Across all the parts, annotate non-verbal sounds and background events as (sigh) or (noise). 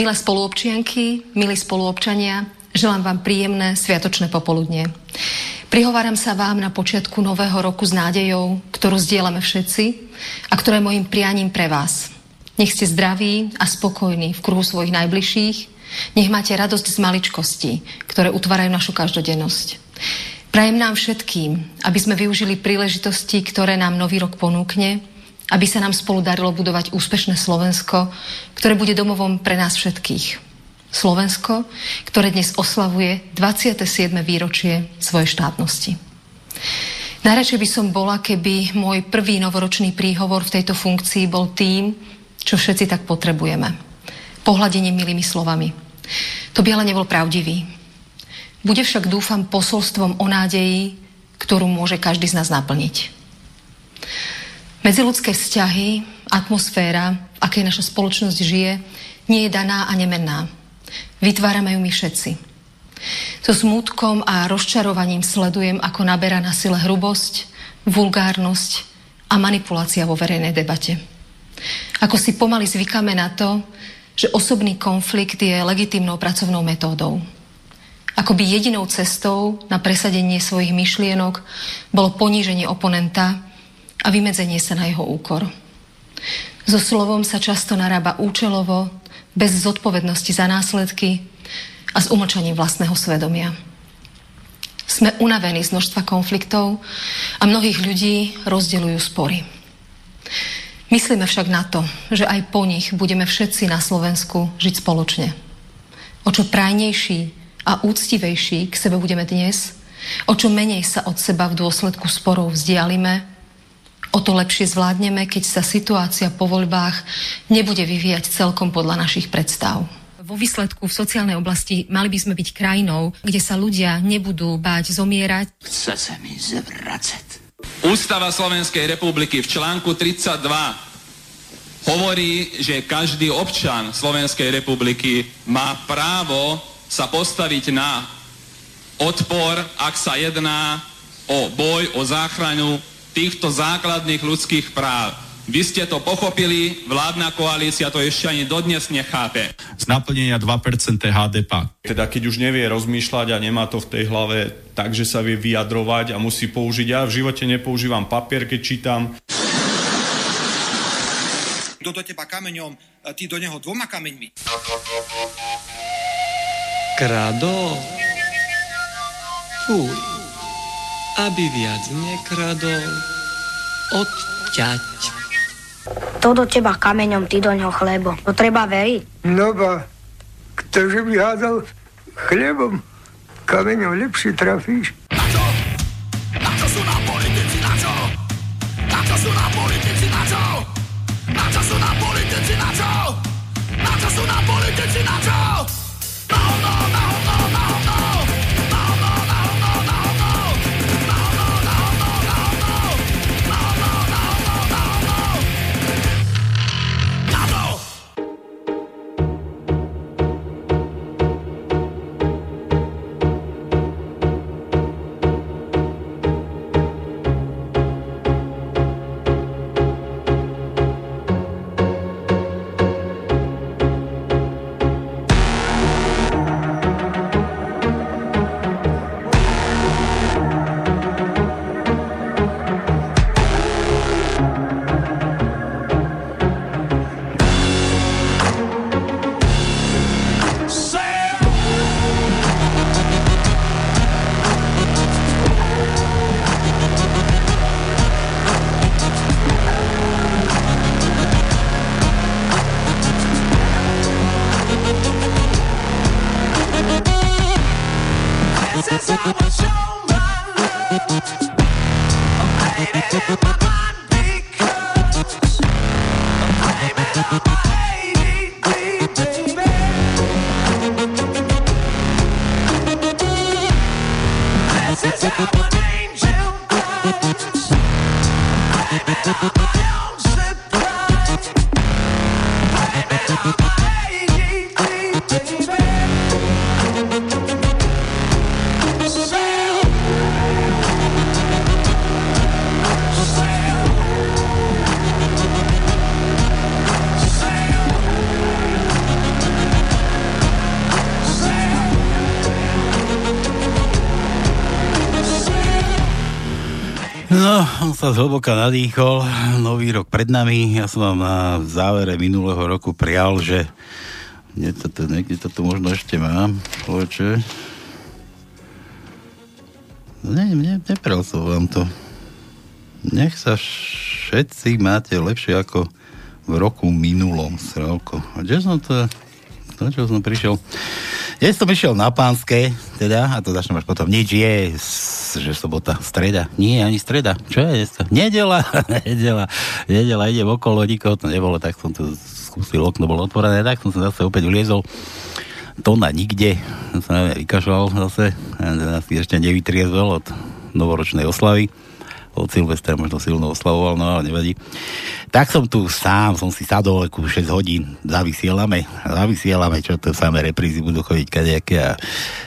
Milé spoluobčianky, milí spoluobčania, želám vám príjemné sviatočné popoludne. Prihováram sa vám na počiatku nového roku s nádejou, ktorú zdieľame všetci a ktoré je mojim prianím pre vás. Nech ste zdraví a spokojní v kruhu svojich najbližších, nech máte radosť z maličkosti, ktoré utvárajú našu každodennosť. Prajem nám všetkým, aby sme využili príležitosti, ktoré nám nový rok ponúkne, aby sa nám spolu darilo budovať úspešné Slovensko, ktoré bude domovom pre nás všetkých. Slovensko, ktoré dnes oslavuje 27. výročie svojej štátnosti. Najradšej by som bola, keby môj prvý novoročný príhovor v tejto funkcii bol tým, čo všetci tak potrebujeme. Pohľadením milými slovami. To by ale nebol pravdivý. Bude však, dúfam, posolstvom o nádeji, ktorú môže každý z nás naplniť. Medziludské vzťahy, atmosféra, v akej naša spoločnosť žije, nie je daná a nemenná. Vytvárame ju my všetci. So smutkom a rozčarovaním sledujem, ako naberá na sile hrubosť, vulgárnosť a manipulácia vo verejnej debate. Ako si pomaly zvykáme na to, že osobný konflikt je legitimnou pracovnou metódou. Ako by jedinou cestou na presadenie svojich myšlienok bolo poníženie oponenta a vymedzenie sa na jeho úkor. So slovom sa často narába účelovo, bez zodpovednosti za následky a s umlčaním vlastného svedomia. Sme unavení z množstva konfliktov a mnohých ľudí rozdeľujú spory. Myslíme však na to, že aj po nich budeme všetci na Slovensku žiť spoločne. O čo prajnejší a úctivejší k sebe budeme dnes, o čo menej sa od seba v dôsledku sporov vzdialime, o to lepšie zvládneme, keď sa situácia po voľbách nebude vyvíjať celkom podľa našich predstav. Vo výsledku v sociálnej oblasti mali by sme byť krajinou, kde sa ľudia nebudú báť zomierať. Chce sa mi zvracať. Ústava Slovenskej republiky v článku 32 hovorí, že každý občan Slovenskej republiky má právo sa postaviť na odpor, ak sa jedná o boj, o záchranu týchto základných ľudských práv. Vy ste to pochopili, vládna koalícia to ešte ani dodnes nechápe. Z naplnenia 2% HDP. Teda keď už nevie rozmýšľať a nemá to v tej hlave tak, že sa vie vyjadrovať a musí použiť. Ja v živote nepoužívam papier, keď čítam. Kto do teba kameňom, ty do neho dvoma kameňmi. Krado. Fuj aby viac nekradol, odťať. To do teba kameňom, ty do ňoho chlebo. To treba veriť. No ba, ktože by hádal chlebom, kameňom lepšie trafíš. Na čo? Na čo sú nám politici, na čo? Na čo sú nám politici, na čo? Na čo sú nám politici, na čo? Na čo sú nám politici, na čo? No, no, no, no, sa zhlboka nadýchol, nový rok pred nami. Ja som vám na závere minulého roku prial, že nie, toto, niekde to tu možno ešte mám, človeče. Nie, ne, neprel som vám to. Nech sa všetci máte lepšie ako v roku minulom, Sralko. A kde som to... Na čo som prišiel? Ja som išiel na pánske, teda, a to začnem až potom. Nič je, že sobota, streda. Nie, ani streda. Čo je dneska? Nedela, (laughs) nedela, nedela, idem okolo, nikoho to nebolo, tak som tu skúsil, okno bolo otvorené, tak som sa zase opäť uliezol. To na nikde, som sa vykašľal zase, a si ešte nevytriezol od novoročnej oslavy od Silvestra možno silno oslavoval, no ale nevadí. Tak som tu sám, som si sadol ku 6 hodín, zavysielame, zavysielame, čo to samé reprízy budú chodiť kadejaké a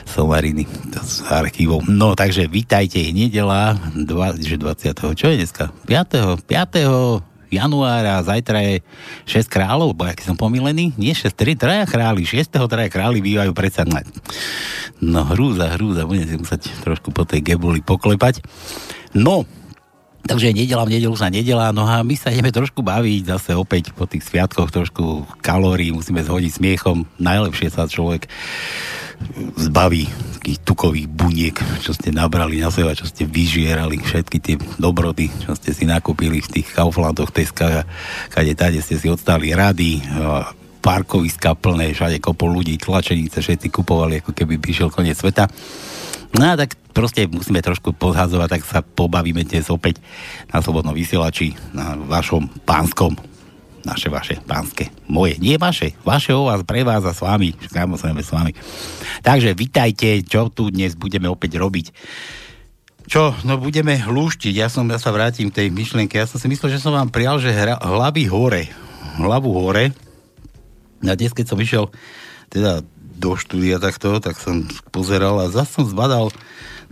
somariny s archívou. No takže vítajte, nedela, dva, že 20. Čo je dneska? 5. 5 januára, zajtra je 6 kráľov, bo aký som pomilený, nie 6, 3, traja králi, 6. traja králi bývajú predsa No hrúza, hrúza, budem si musieť trošku po tej gebuli poklepať. No, Takže nedela v nedelu sa nedela, no a my sa ideme trošku baviť zase opäť po tých sviatkoch, trošku kalórií musíme zhodiť smiechom. Najlepšie sa človek zbaví takých tukových buniek, čo ste nabrali na seba, čo ste vyžierali, všetky tie dobroty, čo ste si nakúpili v tých Kauflandoch, Teskách kade tade ste si odstali rady, parkoviska plné, všade kopo ľudí, tlačenice, všetci kupovali, ako keby prišiel koniec sveta. No a tak proste musíme trošku podhazovať, tak sa pobavíme dnes opäť na Slobodnom vysielači, na vašom pánskom naše, vaše, pánske, moje, nie vaše, vaše o vás, pre vás a s vami, samozrejme s vami. Takže vitajte, čo tu dnes budeme opäť robiť. Čo, no budeme lúštiť, ja som, ja sa vrátim tej myšlienke, ja som si myslel, že som vám prijal, že hra, hlavy hore, hlavu hore, a dnes, keď som išiel teda do štúdia takto, tak som pozeral a zase som zbadal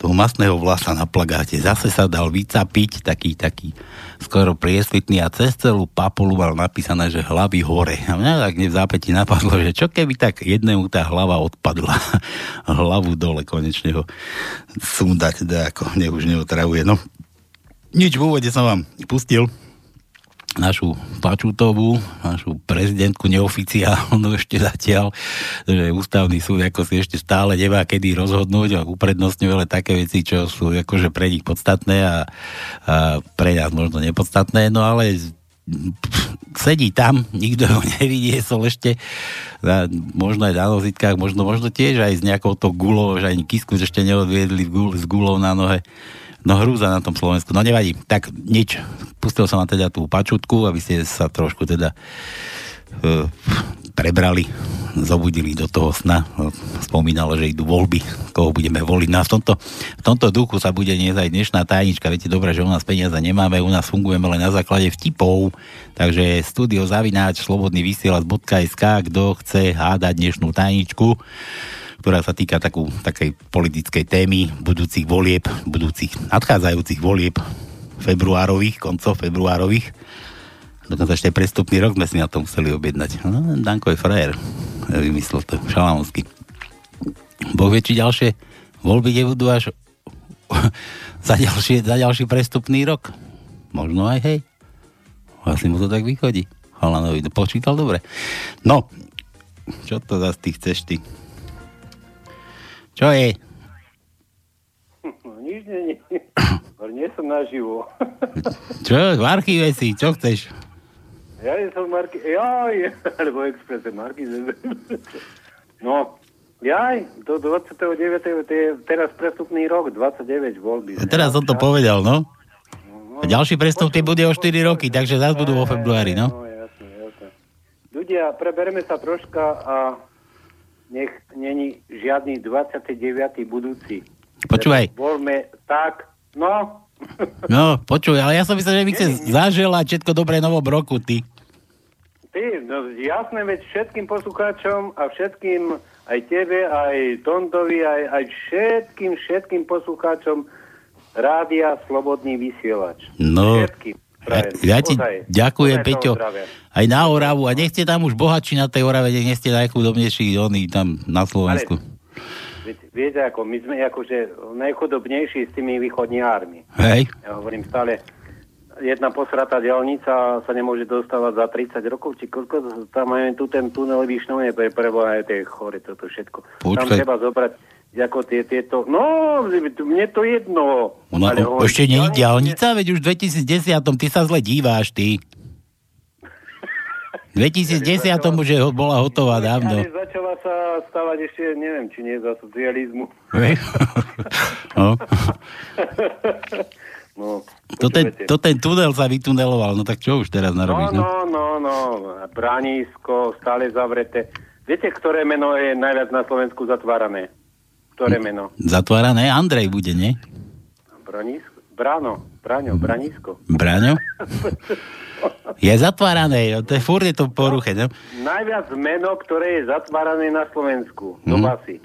toho masného vlasa na plagáte. Zase sa dal vycapiť, taký, taký skoro priesvitný a cez celú papulu mal napísané, že hlavy hore. A mňa tak v zápäti napadlo, že čo keby tak jednému tá hlava odpadla. (laughs) Hlavu dole konečne ho sundať, teda ako ne, už neotravuje. No, nič v úvode som vám pustil našu Pačutovú, našu prezidentku neoficiálnu (laughs) ešte zatiaľ, že ústavný súd ako si ešte stále nemá kedy rozhodnúť a uprednostňuje ale také veci, čo sú akože pre nich podstatné a, a pre nás možno nepodstatné, no ale sedí tam, nikto ho (laughs) nevidí, ešte. Na, možno aj na nozitkách, možno, možno tiež aj s nejakou to gulou, že ani kisku ešte neodviedli s gulou na nohe No hrúza na tom Slovensku. No nevadí. Tak nič. Pustil som vám teda tú pačutku, aby ste sa trošku teda uh, prebrali, zobudili do toho sna. Spomínalo, že idú voľby, koho budeme voliť. No a v tomto, v tomto duchu sa bude dnes aj dnešná tajnička. Viete dobre, že u nás peniaze nemáme, u nás fungujeme len na základe vtipov. Takže studio zavináč slobodný vysielač.sk, kto chce hádať dnešnú tajničku ktorá sa týka takú, takej politickej témy budúcich volieb, budúcich nadchádzajúcich volieb februárových, koncov februárových. Dokonca ešte prestupný rok sme si na to museli objednať. No, Danko je frajer. Vymyslel to šalamonsky. Boh vie, či ďalšie voľby nebudú až (laughs) za, ďalšie, za ďalší prestupný rok. Možno aj hej. Asi mu to tak vychodí. Halanovi to počítal dobre. No, čo to zase ty chceš ty? Čo je? No, nič nie, nie. nie som naživo. (laughs) čo? V archíve si, čo chceš? Ja som v archíve, jaj, (laughs) alebo exprese Markize. (laughs) no, jaj, do 29. To je teraz prestupný rok, 29 voľby. Teraz som to povedal, no. A ďalší prestup tie bude o 4 roky, takže zás budú vo februári, no. No, jasne, jasne. Ľudia, prebereme sa troška a nech není žiadny 29. budúci. Počúvaj. Voľme tak, no. No, počuj, ale ja som myslel, že mi chce zaželať všetko dobré novom roku, ty. Ty, no jasné, veď všetkým poslucháčom a všetkým, aj tebe, aj Tontovi, aj, aj všetkým, všetkým poslucháčom Rádia Slobodný vysielač. No, Všetkým. Prajem. ja ti Ozaj. ďakujem, Ozaj Peťo. Aj na Oravu. A nech ste tam už bohatší na tej Orave, nech ste najchudobnejší oni tam na Slovensku. Viete, viete, ako my sme akože najchudobnejší s tými východniármi. Hej? Ja hovorím stále, jedna posratá diálnica sa nemôže dostávať za 30 rokov, či koľko tam majú tu ten tunel vyšnovne pre preboha, je chore toto všetko. Tam Počkaj. treba zobrať ako tie, tieto, no, mne to jedno. Ona, ale o, ešte nie je diálnica, veď už v 2010 ty sa zle díváš, ty. V 2010 už je, bola hotová dávno. Ale začala sa stavať ešte, neviem, či nie za socializmu. No. (laughs) No, To ten, to ten tunel sa vytuneloval, no tak čo už teraz No, narobíš? No, no, no, no, Branísko, stále zavreté. Viete, ktoré meno je najviac na Slovensku zatvárané? Ktoré meno? Zatvárané, Andrej bude, nie? Branísko? Bráno, Braňo, Branísko. Braňo? (laughs) Je zatvárané, jo, to je furt je to poruche, no? Najviac meno, ktoré je zatvárané na Slovensku. Do Mhm. basy.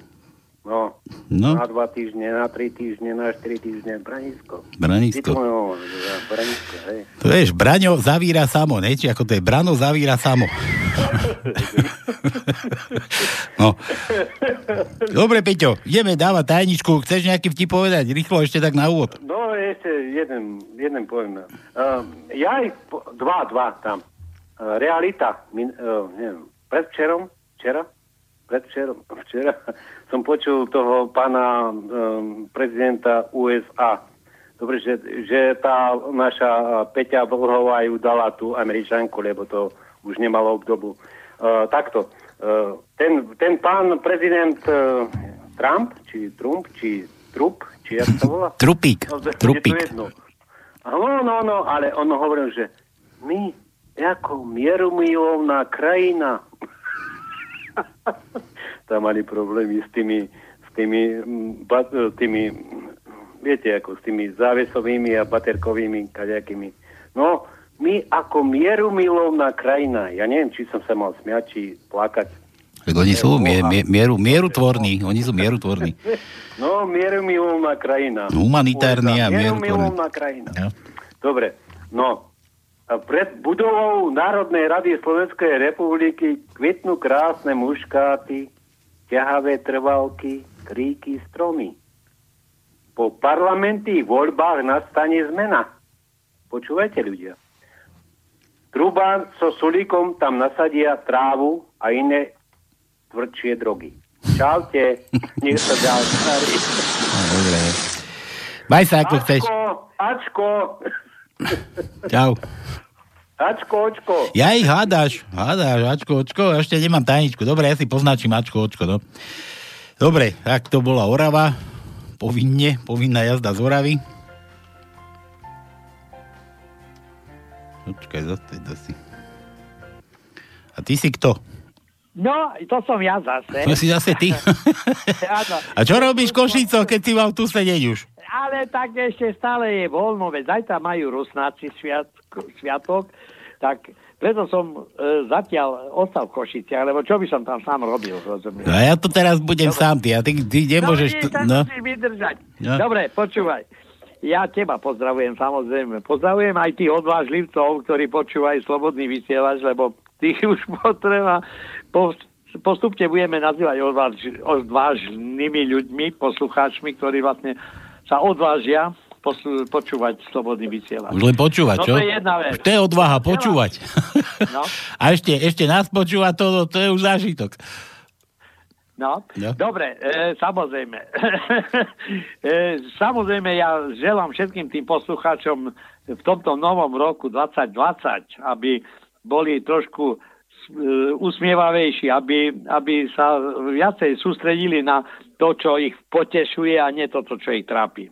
No, No. na dva týždne, na tri týždne, na štyri týždne. Branísko. Branísko. No, Branísko, hej. To vieš, Braňo zavíra samo, ne? Či ako to je, Brano zavíra samo. (laughs) no. Dobre, Peťo, ideme dávať tajničku. Chceš nejaký vtip povedať? Rýchlo ešte tak na úvod. No, ešte jeden, jeden poviem. Uh, ja aj po, dva, dva tam. Uh, realita. Min, uh, neviem, predvčerom, včera, predvčerom, (laughs) včera som počul toho pána um, prezidenta USA. Dobre, že, že tá naša Peťa Vlhová ju dala tú američanku, lebo to už nemalo obdobu. Uh, takto. Uh, ten, ten pán prezident uh, Trump, či Trump, či Trup, či jak sa volá? (laughs) Trupík, No, to- trupík. Je to jedno. No, no, no, ale on hovoril, že my ako mierumilovná krajina. (laughs) Tam mali problémy s tými, s tými, mm, ba, tými, viete, ako s tými závesovými a baterkovými kaďakými. No, my ako mierumilovná krajina, ja neviem, či som sa mal smiať, či plakať. Tak oni sú mie, mie, mieru, mierutvorní, oni sú mierutvorní. (laughs) No, mierumilovná krajina. Humanitárni a. Mierumilovná krajina. Ja. Dobre, no. Pred budovou Národnej rady Slovenskej republiky kvitnú krásne muškáty, ťahavé trvalky, kríky, stromy. Po parlamentných voľbách nastane zmena. Počúvajte ľudia. Trubán so Sulíkom tam nasadia trávu a iné tvrdšie drogy. Čaute, nech sa. No, Dobre. Maj sa ako chceš. Ačko, Ačko, Čau. Ačko, Očko. Ja ich hádaš, hádaš, Ačko, Očko, ešte nemám tajničku. Dobre, ja si poznačím Ačko, Očko, no. Dobre, tak to bola Orava. Povinne, povinná jazda z Oravy. Počkaj, zase, zase. A ty si kto? No, to som ja zase. To si zase ty. (laughs) A čo robíš Košico, keď si mal tu sedieť už? Ale tak ešte stále je voľno, veď zajtra majú Rusnáci sviat, sviatok, tak preto som e, zatiaľ ostal v Košiciach, lebo čo by som tam sám robil, rozumieš? No a ja tu teraz budem sám, ty, a ty, ty nemôžeš... No, tak no. vydržať. No. Dobre, počúvaj. Ja teba pozdravujem, samozrejme. Pozdravujem aj tých odvážlivcov, ktorí počúvajú Slobodný vysielač, lebo tých už potreba... Po, postupne budeme nazývať odváž, odvážnymi ľuďmi, poslucháčmi, ktorí vlastne sa odvážia poslu, počúvať Slobodný vysielač. Už len počúvať, no, čo? to je jedna vec. Už to je odvaha, počúvať. No. (laughs) A ešte, ešte nás počúva, to, to je už zážitok. No, No. dobre, e, samozrejme. (laughs) e, samozrejme, ja želám všetkým tým poslucháčom v tomto novom roku 2020, aby boli trošku e, usmievavejší, aby, aby sa viacej sústredili na to, čo ich potešuje a nie to, čo ich trápi.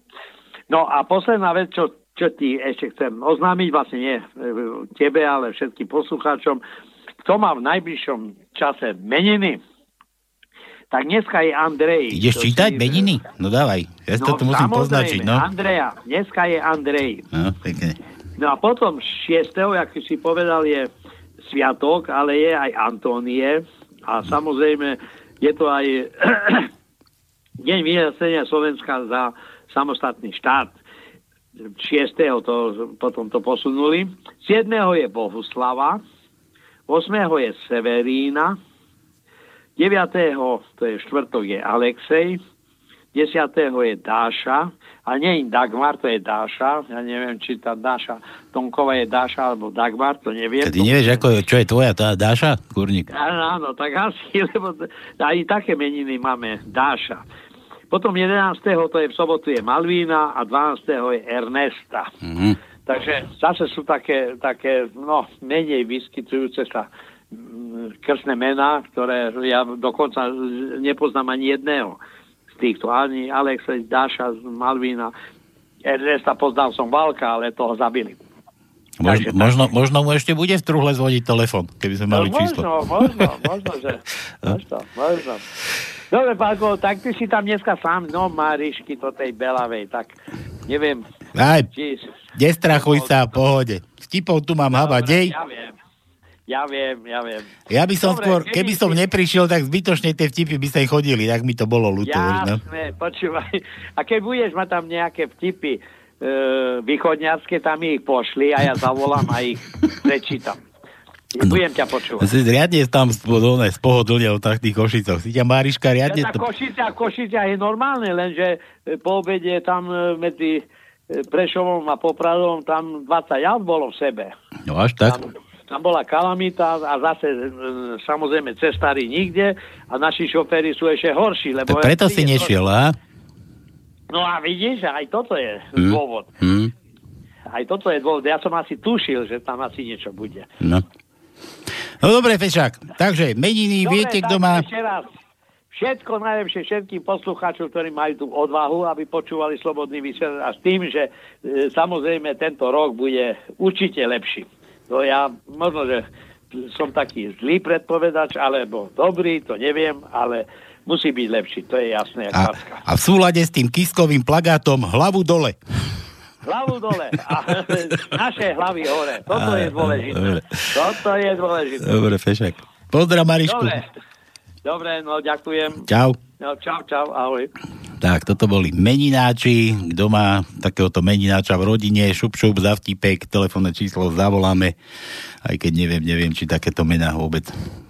No a posledná vec, čo, čo ti ešte chcem oznámiť, vlastne nie e, tebe, ale všetkým poslucháčom, kto má v najbližšom čase meniny, Tak dneska je Andrej. Ideš čítať si- meniny? No dávaj, ja no, to musím poznačiť, no. Andreja, dneska je Andrej. No, pekne. No a potom 6. jak si povedal, je sviatok, ale je aj Antónie. A samozrejme, je to aj deň vyhlásenia Slovenska za samostatný štát. 6. to, potom to posunuli. 7. je Bohuslava. 8. je Severína. 9. to je štvrtok, je Alexej. 10. je Dáša. A nie Dagmar, to je Dáša. Ja neviem, či tá Dáša Tonková je Dáša alebo Dagmar, to neviem. Ty nevieš, ako, čo je tvoja tá Dáša, kurník? Áno, áno, tak asi, lebo aj také meniny máme, Dáša. Potom 11. to je v sobotu je Malvína a 12. je Ernesta. Mhm. Takže zase sú také, také no, menej vyskytujúce sa mm, krstné mená, ktoré ja dokonca nepoznám ani jedného z týchto. Ani Alexej, Dáša, Malvína, Ernesta poznal som Valka, ale toho zabili. Možno, možno, možno mu ešte bude v truhle zvoniť telefon, keby sme mali no, číslo. Možno, možno, možno, že... (laughs) možno, možno. Dobre, Pálko, tak ty si tam dneska sám, no Marišky, to tej Belavej, tak neviem. Aj, či... nestrachuj sa, pohode. Vtipov tu mám haba dej. Ja viem, ja viem, ja viem. Ja by som Dobre, skôr, keby keby som si- neprišiel, tak zbytočne tie vtipy by sa ich chodili, tak mi to bolo ľúto. no. Jasné, počúvaj. A keď budeš mať tam nejaké vtipy východňarské, tam ich pošli a ja zavolám a ich prečítam. (laughs) Budem ťa počúvať. Si riadne tam spodolné, spohodlne o takých košicoch. Si ťa Máriška riadne... Ja, tá. Košica, Košica je normálne, lenže e, po obede tam e, medzi e, Prešovom a Popradom tam 20 jav bolo v sebe. No až tak. Tam bola kalamita a zase e, samozrejme cestári nikde a naši šoféry sú ešte horší. Lebo Tak preto si nešiel, a? No a vidíš, aj toto je Hm. dôvod. Hm. Aj toto je dôvod. Ja som asi tušil, že tam asi niečo bude. No. No dobre, Fešák. Takže meniny, Dobre, viete, kto má... Ešte raz. Všetko najlepšie všetkým poslucháčom, ktorí majú tú odvahu, aby počúvali Slobodný vysielač a s tým, že e, samozrejme tento rok bude určite lepší. To ja možno, že som taký zlý predpovedač, alebo dobrý, to neviem, ale musí byť lepší, to je jasné. A, a v súlade s tým kiskovým plagátom hlavu dole. Hlavu dole a (laughs) naše hlavy hore. Toto je dôležité. Dobre, Toto je dôležité. dobre Fešák. Pozdrav, Marišku. Dobre. Dobre, no ďakujem. Čau. No, čau, čau, ahoj. Tak, toto boli menináči. Kto má takéhoto menináča v rodine, šup, šup, za vtipek, telefónne číslo zavoláme. Aj keď neviem, neviem, či takéto mená vôbec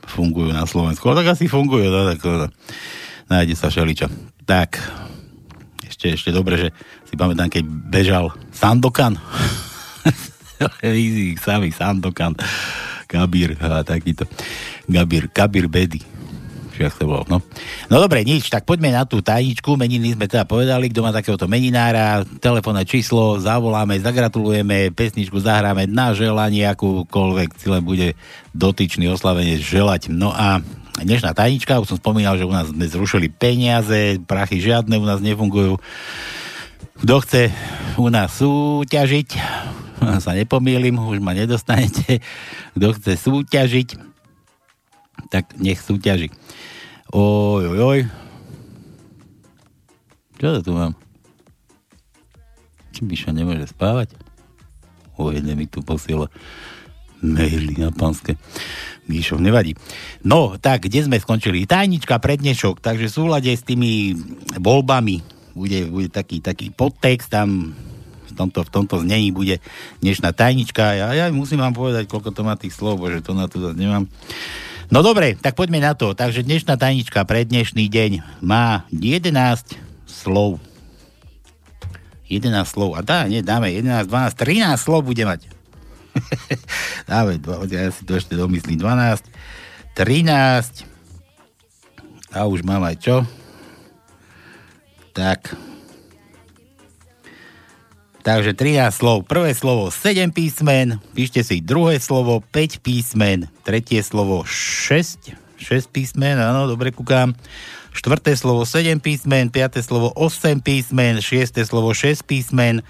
fungujú na Slovensku. Ale tak asi fungujú, no, tak no, nájde sa šeličo. Tak, ešte, ešte dobre, že si pamätám, keď bežal Sandokan. (laughs) Televízii, samý Sandokan. Gabír a takýto. Gabír, Gabír Bedy. Či jak to bolo, no. No dobre, nič, tak poďme na tú tajničku. Meniny sme teda povedali, kto má takéhoto meninára, telefónne číslo, zavoláme, zagratulujeme, pesničku zahráme na želanie, akúkoľvek si len bude dotyčný oslavenie želať. No a dnešná tajnička, už som spomínal, že u nás sme zrušili peniaze, prachy žiadne u nás nefungujú. Kto chce u nás súťažiť, (laughs) sa nepomýlim, už ma nedostanete. Kto chce súťažiť, tak nech súťaži. Oj, oj, oj. Čo to tu mám? Či Miša nemôže spávať? O, jedne mi tu posiela maily na pánske. Míšo, nevadí. No, tak, kde sme skončili? Tajnička pre dnešok, takže v súlade s tými voľbami bude, bude taký, taký podtext tam v tomto, v tomto znení bude dnešná tajnička. Ja, ja musím vám povedať, koľko to má tých slov, bože, to na to zase nemám. No dobre, tak poďme na to. Takže dnešná tajnička pre dnešný deň má 11 slov. 11 slov. A dá, nie, dáme 11, 12, 13 slov bude mať. (laughs) dáme, ja si to ešte domyslím. 12, 13 a už mám aj čo? Tak. Takže 13 slov. Prvé slovo 7 písmen, píšte si druhé slovo 5 písmen, tretie slovo 6 6 písmen, áno, dobre kúkam. Štvrté slovo 7 písmen, piaté slovo 8 písmen, šiesté slovo 6 písmen,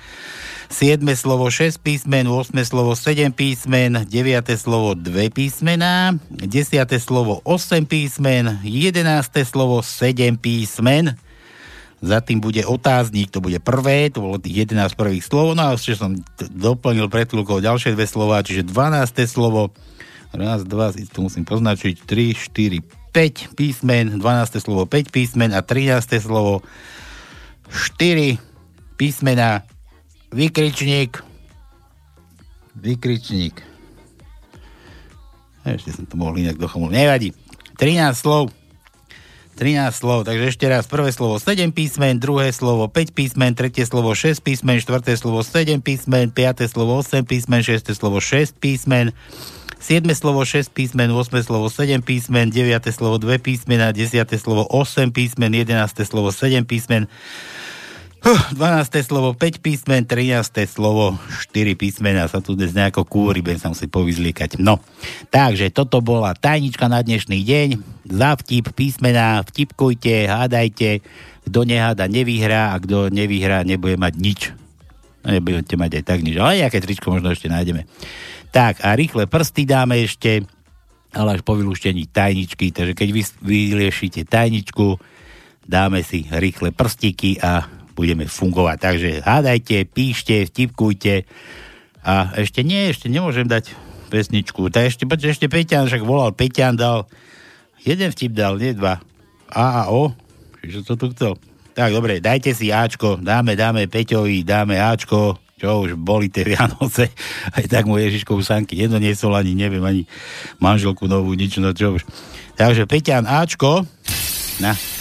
siedme slovo 6 písmen, 8 slovo 7 písmen, 9 slovo 2 písmená, 10 slovo 8 písmen, 11 slovo 7 písmen, za tým bude otáznik, to bude prvé, to bolo tých 11 prvých slov, no a ešte som doplnil pred chvíľkou ďalšie dve slova, čiže 12 slovo, raz, dva, to musím poznačiť, 3, 4, 5 písmen, 12. slovo 5 písmen a 13. slovo 4 písmena, vykričník, vykričník. Ešte som to mohol inak dochomul. Nevadí. 13 slov. 13 slov, takže ešte raz prvé slovo 7 písmen, druhé slovo 5 písmen, tretie slovo 6 písmen, štvrté slovo 7 písmen, piaté slovo 8 písmen, šesté slovo 6 písmen, 7 slovo 6 písmen, 8 slovo 7 písmen, 9 slovo 2 písmena, 10 slovo 8 písmen, 11 slovo 7 písmen, 12. slovo 5 písmen, 13. slovo 4 písmena. Sa tu dnes nejako kúri, budem sa musieť povyzliekať. No, takže toto bola tajnička na dnešný deň. Za vtip písmena, vtipkujte, hádajte. Kto neháda, nevyhrá a kto nevyhrá, nebude mať nič. Nebudete mať aj tak nič, ale nejaké tričko možno ešte nájdeme. Tak a rýchle prsty dáme ešte, ale až po vylúštení tajničky, takže keď vy, vyriešite tajničku, dáme si rýchle prstíky a budeme fungovať. Takže hádajte, píšte, vtipkujte a ešte nie, ešte nemôžem dať pesničku. Tak ešte, ešte Peťan, však volal Peťan, dal jeden vtip dal, nie dva. A a O, čiže to tu chcel. Tak, dobre, dajte si Ačko, dáme, dáme Peťovi, dáme Ačko, čo už boli tie Vianoce, (laughs) aj tak mu Ježiškov sanky nedoniesol ani, neviem, ani manželku novú, nič, no čo už. Takže Peťan Ačko, na.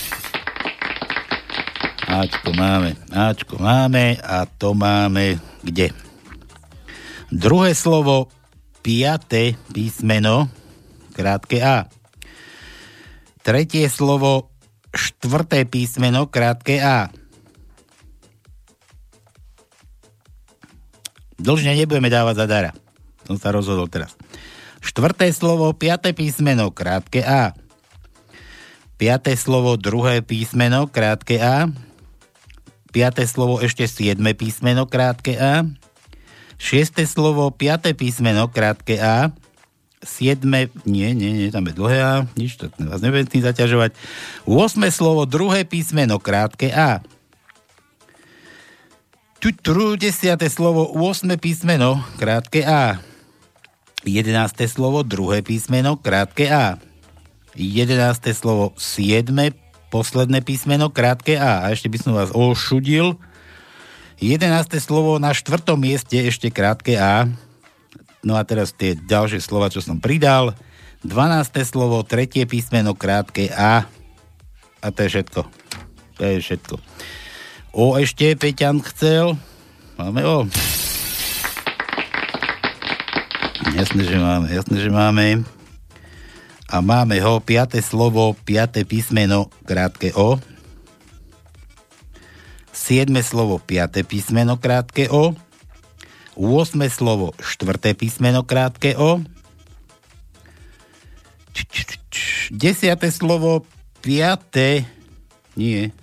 Ačko máme, Ačko máme a to máme kde? Druhé slovo, piaté písmeno, krátke A. Tretie slovo, štvrté písmeno, krátke A. Dlžne nebudeme dávať za dara. Som sa rozhodol teraz. Štvrté slovo, piaté písmeno, krátke A. Piaté slovo, druhé písmeno, krátke A. Piaté slovo, ešte siedme písmeno, krátke A. Šiesté slovo, piaté písmeno, krátke A. Siedme, nie, nie, nie, tam je dlhé A, nič, to vás nebudem tým zaťažovať. 8 slovo, druhé písmeno, krátke A. Tutru, desiate slovo, 8 písmeno, krátke A. 11. slovo, druhé písmeno, krátke A. 11. slovo, 7. posledné písmeno, krátke A. A ešte by som vás ošudil. 11. slovo na štvrtom mieste, ešte krátke A. No a teraz tie ďalšie slova, čo som pridal. 12. slovo, tretie písmeno, krátke A. A to je všetko. To je všetko. O ešte Peťan chcel. Máme O. Jasné, že máme, jasné, že máme. A máme ho, piaté slovo, piaté písmeno, krátke O. Siedme slovo, piaté písmeno, krátke O. 8 slovo, štvrté písmeno, krátke O. Desiate slovo, piaté, nie,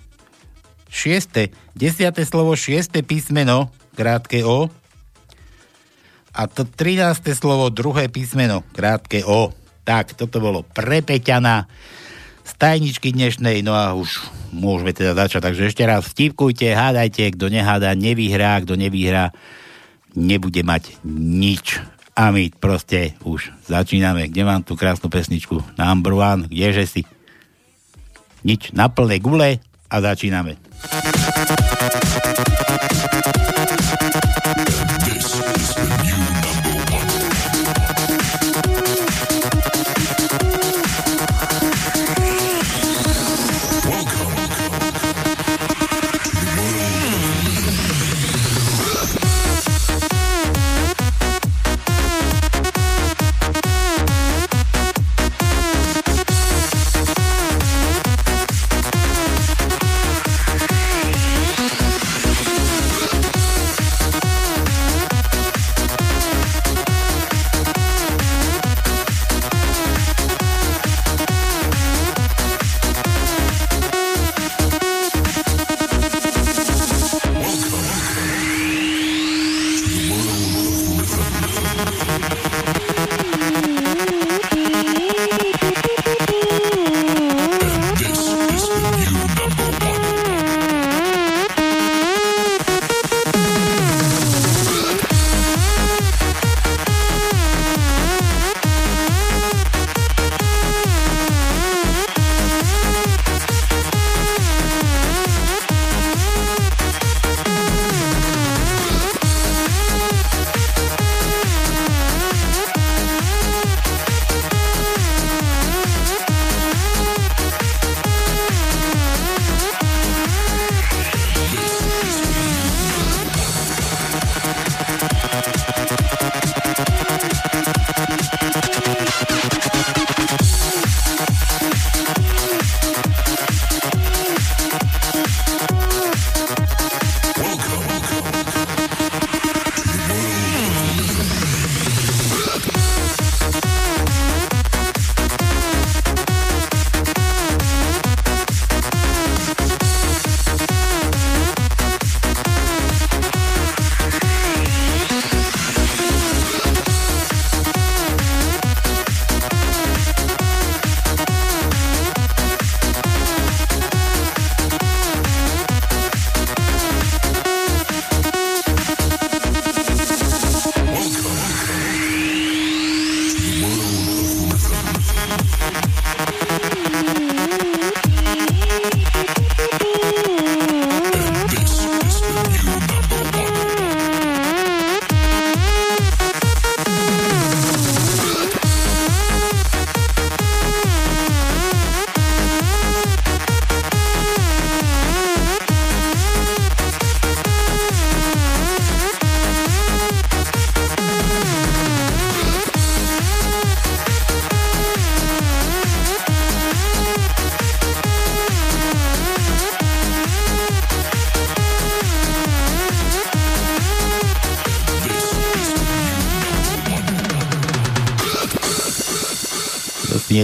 šieste, desiate slovo, šieste písmeno, krátke O. A to 13. slovo, druhé písmeno, krátke O. Tak, toto bolo pre Peťana z tajničky dnešnej, no a už môžeme teda začať. Takže ešte raz vtipkujte, hádajte, kto neháda, nevyhrá, kto nevyhrá, nebude mať nič. A my proste už začíname. Kde mám tú krásnu pesničku? Number one, kdeže si? Nič, na plné gule a začíname.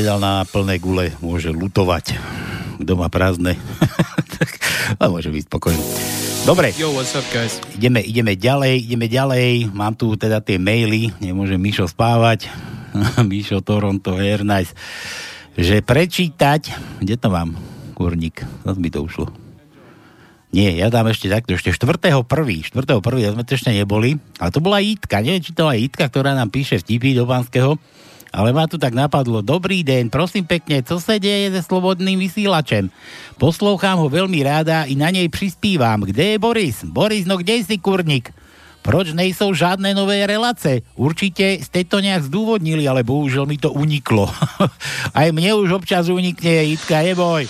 Si nedal na plné gule, môže lutovať. Kto má prázdne, (laughs) tak môže byť spokojný. Dobre. Yo, what's up, guys? Ideme, ideme ďalej, ideme ďalej. Mám tu teda tie maily, nemôže Mišo spávať. (laughs) Mišo Toronto Air Nice. Že prečítať, kde to mám? Kurník, zase mi to ušlo. Nie, ja dám ešte takto, ešte 4. prvý, 4. prvý, ja sme to ešte neboli, ale to bola Jitka, neviem, či to bola Jitka, ktorá nám píše vtipy do Banského, ale ma tu tak napadlo, dobrý deň, prosím pekne, co sa deje se slobodným vysílačem? Poslouchám ho veľmi ráda i na nej prispívam. Kde je Boris? Boris, no kde si kurník? Proč nejsou žádné nové relace? Určite ste to nejak zdôvodnili, ale bohužiaľ mi to uniklo. (laughs) Aj mne už občas unikne, Jitka, neboj.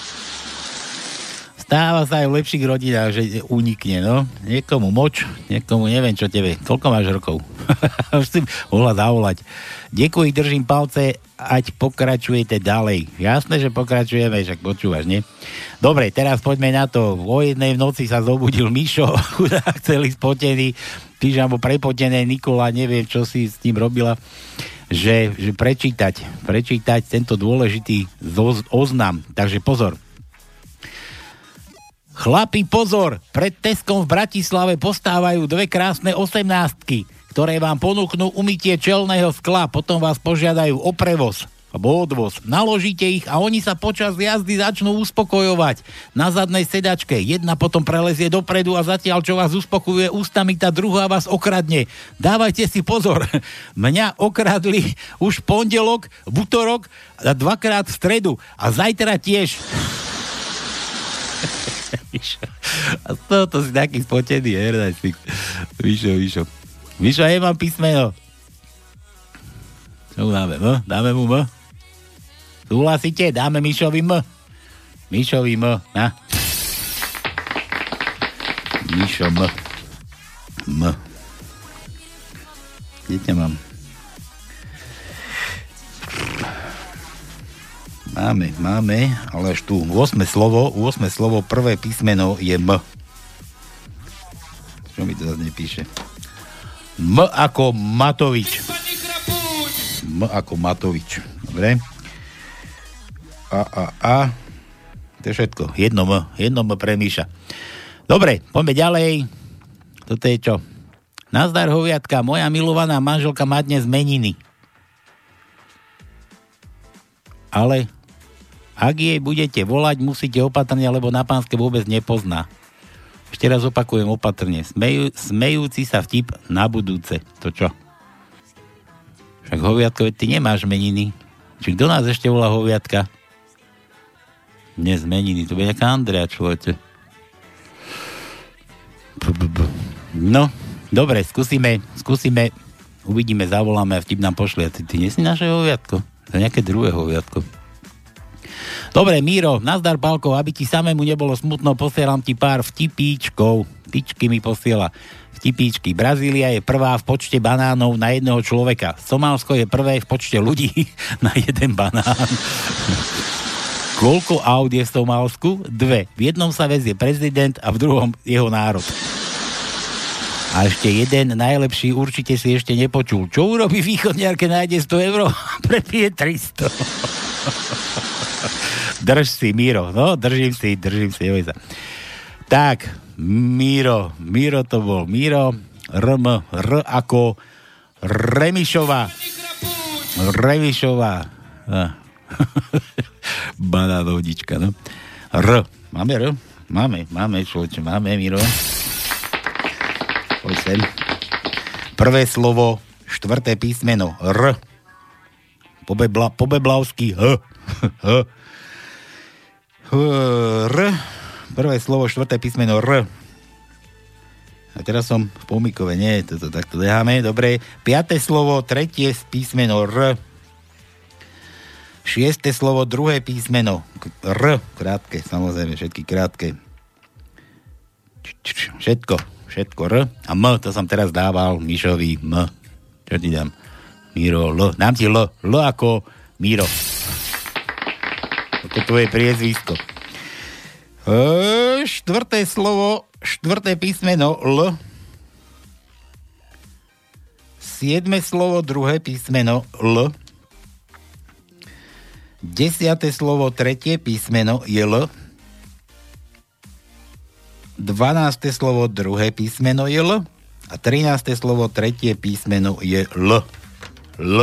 Stáva sa aj v lepších rodinách, že unikne, no. Niekomu moč, niekomu neviem čo tebe. Koľko máš rokov? (laughs) Už si mohla zavolať. Ďakujem, držím palce, ať pokračujete ďalej. Jasné, že pokračujeme, však počúvaš, nie? Dobre, teraz poďme na to. O jednej v noci sa zobudil Mišo, (laughs) chudák celý spotený, pyžamo prepotené, Nikola, neviem, čo si s tým robila že, že prečítať, prečítať tento dôležitý oznam. Takže pozor, Chlapi, pozor! Pred Teskom v Bratislave postávajú dve krásne osemnáctky, ktoré vám ponúknú umytie čelného skla, potom vás požiadajú o prevoz alebo odvoz. Naložíte ich a oni sa počas jazdy začnú uspokojovať. Na zadnej sedačke jedna potom prelezie dopredu a zatiaľ, čo vás uspokojuje ústami, tá druhá vás okradne. Dávajte si pozor. (laughs) Mňa okradli už pondelok, v útorok a dvakrát v stredu a zajtra tiež. (laughs) Mišo. A z toho to si taký spotený, herdaj si. Mišo, Mišo. Mišo, aj mám písmeno. Čo mu dáme, M? Dáme mu M? Súhlasíte? Dáme Mišovi M? Mišovi M, na. Mišo M. M. Kde mám? Máme, máme, ale až tu 8 slovo, 8 slovo, prvé písmeno je M. Čo mi to zase nepíše? M ako Matovič. M ako Matovič. Dobre. A, a, a. To je všetko. Jedno M. Jedno M pre Míša. Dobre, poďme ďalej. Toto je čo? Nazdar hoviatka, moja milovaná manželka má dnes meniny. Ale ak jej budete volať, musíte opatrne, lebo na pánske vôbec nepozná. Ešte raz opakujem opatrne. Smejú, smejúci sa vtip na budúce. To čo? Však hoviatko, ty nemáš meniny. Či kto nás ešte volá hoviatka? Dnes meniny. To bude nejaká Andrea, človeče. No, dobre, skúsime, skúsime, uvidíme, zavoláme a vtip nám pošli. Ty, ty nie naše hoviatko? To je nejaké druhé hoviatko. Dobre, Míro, nazdar Palko, aby ti samému nebolo smutno, posielam ti pár vtipíčkov. Pičky mi posiela vtipíčky. Brazília je prvá v počte banánov na jedného človeka. Somálsko je prvé v počte ľudí (laughs) na jeden banán. Koľko aut je v Somálsku? Dve. V jednom sa vezie prezident a v druhom jeho národ. A ešte jeden najlepší určite si ešte nepočul. Čo urobí východniar, keď nájde 100 eur? (laughs) Prepije 300. (laughs) Drž si, Miro. No, držím si, držím si, neboj sa. Tak, Miro, Miro to bol. Miro, RM, R ako Remišová. Remišová. (laughs) Banánovnička, no. R. Máme R? Máme, máme, človeče, máme, Miro. Poď sem. Prvé slovo, štvrté písmeno, R. Pobebla, pobeblavský H. R. Prvé slovo, štvrté písmeno R. A teraz som v pomikove, nie, toto takto necháme, dobre. Piaté slovo, tretie písmeno R. Šiesté slovo, druhé písmeno R. Krátke, samozrejme, všetky krátke. Všetko, všetko R. A M, to som teraz dával Mišovi M. Čo ti dám? Miro, L. Dám ti L. L ako Miro. Toto tvoje priezvisko. E, štvrté slovo, štvrté písmeno L. Siedme slovo, druhé písmeno L. Desiate slovo, tretie písmeno je L. 12. slovo, druhé písmeno je L. A 13. slovo, tretie písmeno je L. L.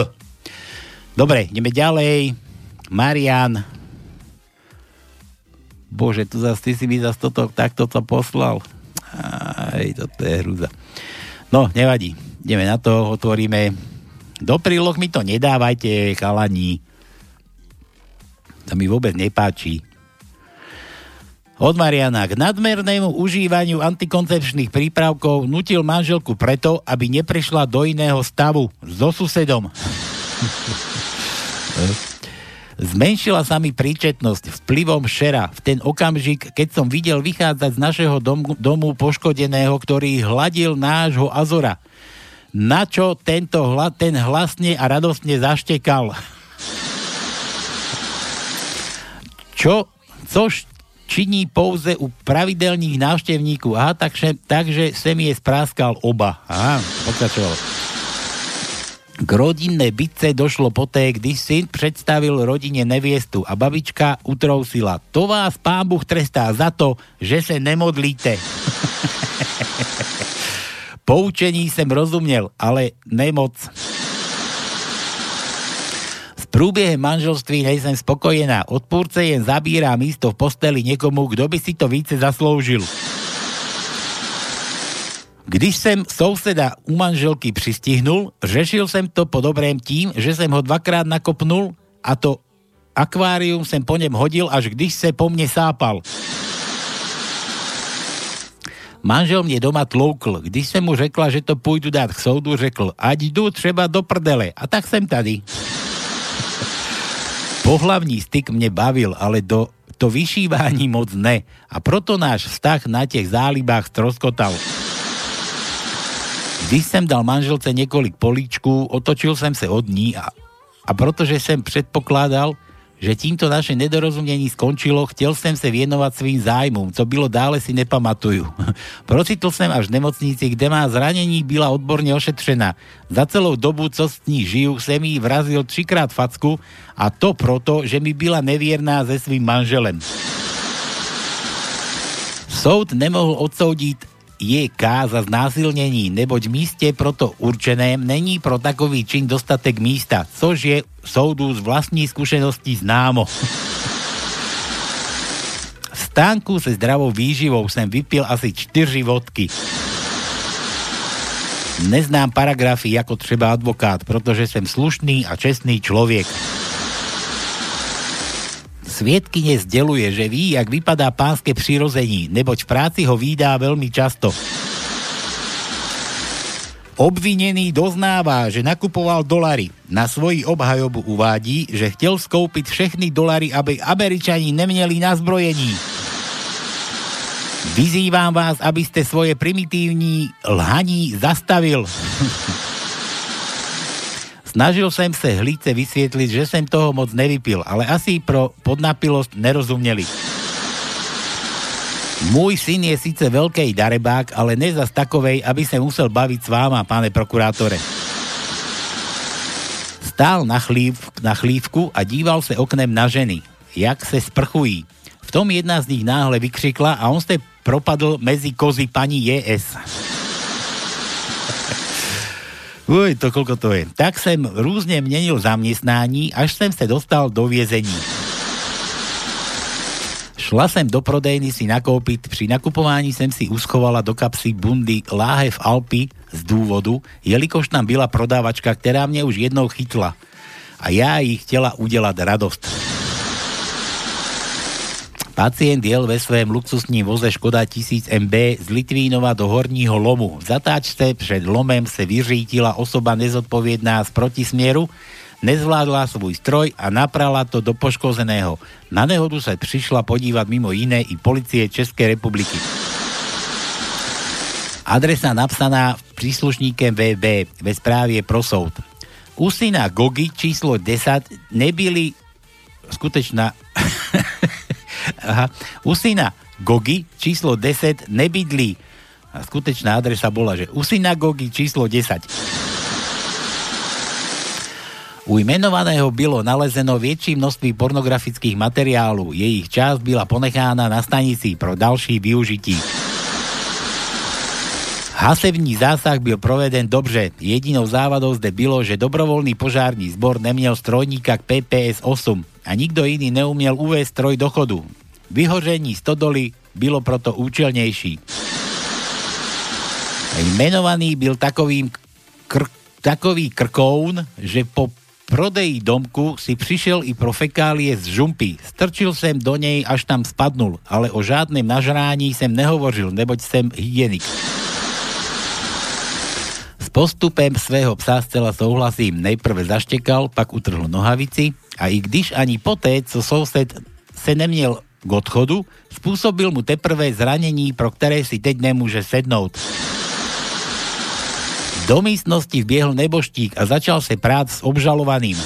Dobre, ideme ďalej. Marian. Bože, tu zase ty si mi zase toto takto to poslal. Aj, toto je hrúza. No, nevadí. Ideme na to, otvoríme. Do príloh mi to nedávajte, chalani. To mi vôbec nepáči. Od Mariana k nadmernému užívaniu antikoncepčných prípravkov nutil manželku preto, aby neprešla do iného stavu so susedom. (laughs) Zmenšila sa mi príčetnosť vplyvom šera v ten okamžik, keď som videl vychádzať z našeho domu, domu poškodeného, ktorý hladil nášho Azora. Na čo tento hla, ten hlasne a radostne zaštekal. Čo, což činí pouze u pravidelných návštevníkov. Aha, takže, takže sem je spráskal oba. Aha, pokračoval. K rodinnej bitce došlo poté, kdy syn predstavil rodine neviestu a babička utrousila. To vás pán Buch trestá za to, že sa nemodlíte. (laughs) Poučení sem rozumel, ale nemoc. V prúbiehe manželství nejsem spokojená. Odpúrce jen zabíra místo v posteli niekomu, kto by si to více zaslúžil. Když jsem souseda u manželky přistihnul, řešil jsem to po dobrém tím, že jsem ho dvakrát nakopnul a to akvárium jsem po něm hodil, až když se po mne sápal. Manžel mě doma tloukl. Když jsem mu řekla, že to půjdu dát k soudu, řekl, ať jdu třeba do prdele. A tak jsem tady. Pohlavní styk mě bavil, ale do to vyšívání moc ne. A proto náš vztah na těch zálibách stroskotal. Když jsem dal manželce několik políčků, otočil jsem se od ní a, a protože jsem předpokládal, že tímto naše nedorozumení skončilo, chtěl jsem se věnovat svým zájmům, co bylo dále si nepamatuju. (laughs) Procitl jsem až v nemocnici, kde má zranění byla odborně ošetřena. Za celou dobu, co s ní žiju, jsem jí vrazil třikrát facku a to proto, že mi byla nevierná se svým manželem. Soud nemohl odsoudit JK za znásilnění, neboť místě proto určeném není pro takový čin dostatek místa, což je soudu z vlastní zkušenosti známo. V stánku se zdravou výživou jsem vypil asi 4 vodky. Neznám paragrafy jako třeba advokát, protože jsem slušný a čestný člověk. Svietkyne zdeluje, že ví, jak vypadá pánske přirození, neboť v práci ho výdá veľmi často. Obvinený doznáva, že nakupoval dolary. Na svoji obhajobu uvádí, že chtěl skoupiť všechny dolary, aby Američani neměli na zbrojení. Vyzývam vás, aby ste svoje primitívní lhaní zastavil. (laughs) Snažil som sa hlíce vysvietliť, že som toho moc nevypil, ale asi pro podnapilosť nerozumeli. Môj syn je síce veľký darebák, ale ne zas takovej, aby sa musel baviť s váma, páne prokurátore. Stál na, chlív, na chlívku a díval sa oknem na ženy, jak se sprchují. V tom jedna z nich náhle vykřikla a on ste propadl medzi kozy pani JS. Uj, to koľko to je. Tak som rúzne menil zamestnání, až som sa dostal do viezení. Šla sem do prodejny si nakúpiť, pri nakupování som si uschovala do kapsy bundy láhev Alpy z dôvodu, jelikož tam byla prodávačka, ktorá mne už jednou chytla. A ja ich chcela udelať radosť. Pacient jel ve svém luxusním voze Škoda 1000 MB z Litvínova do Horního lomu. V zatáčce před lomem se vyřítila osoba nezodpovědná z protismieru, nezvládla svůj stroj a naprala to do poškozeného. Na nehodu sa prišla podívať mimo iné i policie Českej republiky. Adresa napsaná príslušníkem VB ve správě pro soud. U syna Gogi číslo 10 nebyli skutečná (laughs) Aha. U syna Gogi číslo 10 nebydlí. A skutečná adresa bola, že u synagogy číslo 10. U menovaného bylo nalezeno väčšie množství pornografických materiálu. Jejich časť byla ponechána na stanici pro další využití. Hasevní zásah byl proveden dobře. Jedinou závadou zde bylo, že dobrovolný požární zbor neměl strojníka k PPS-8 a nikdo jiný neuměl uvést stroj do chodu. Vyhoření stodoly bylo proto účelnější. Jmenovaný byl takovým kr- takový krkoun, že po prodeji domku si přišel i pro fekálie z žumpy. Strčil jsem do něj, až tam spadnul, ale o žádném nažrání jsem nehovořil, neboť jsem hygienik. S postupem svého psa zcela souhlasím. Nejprve zaštekal, pak utrhl nohavici a i když ani poté, co soused se neměl k odchodu, způsobil mu teprve zranení, pro které si teď nemůže sednout. Do místnosti vbiehol neboštík a začal sa prát s obžalovaným.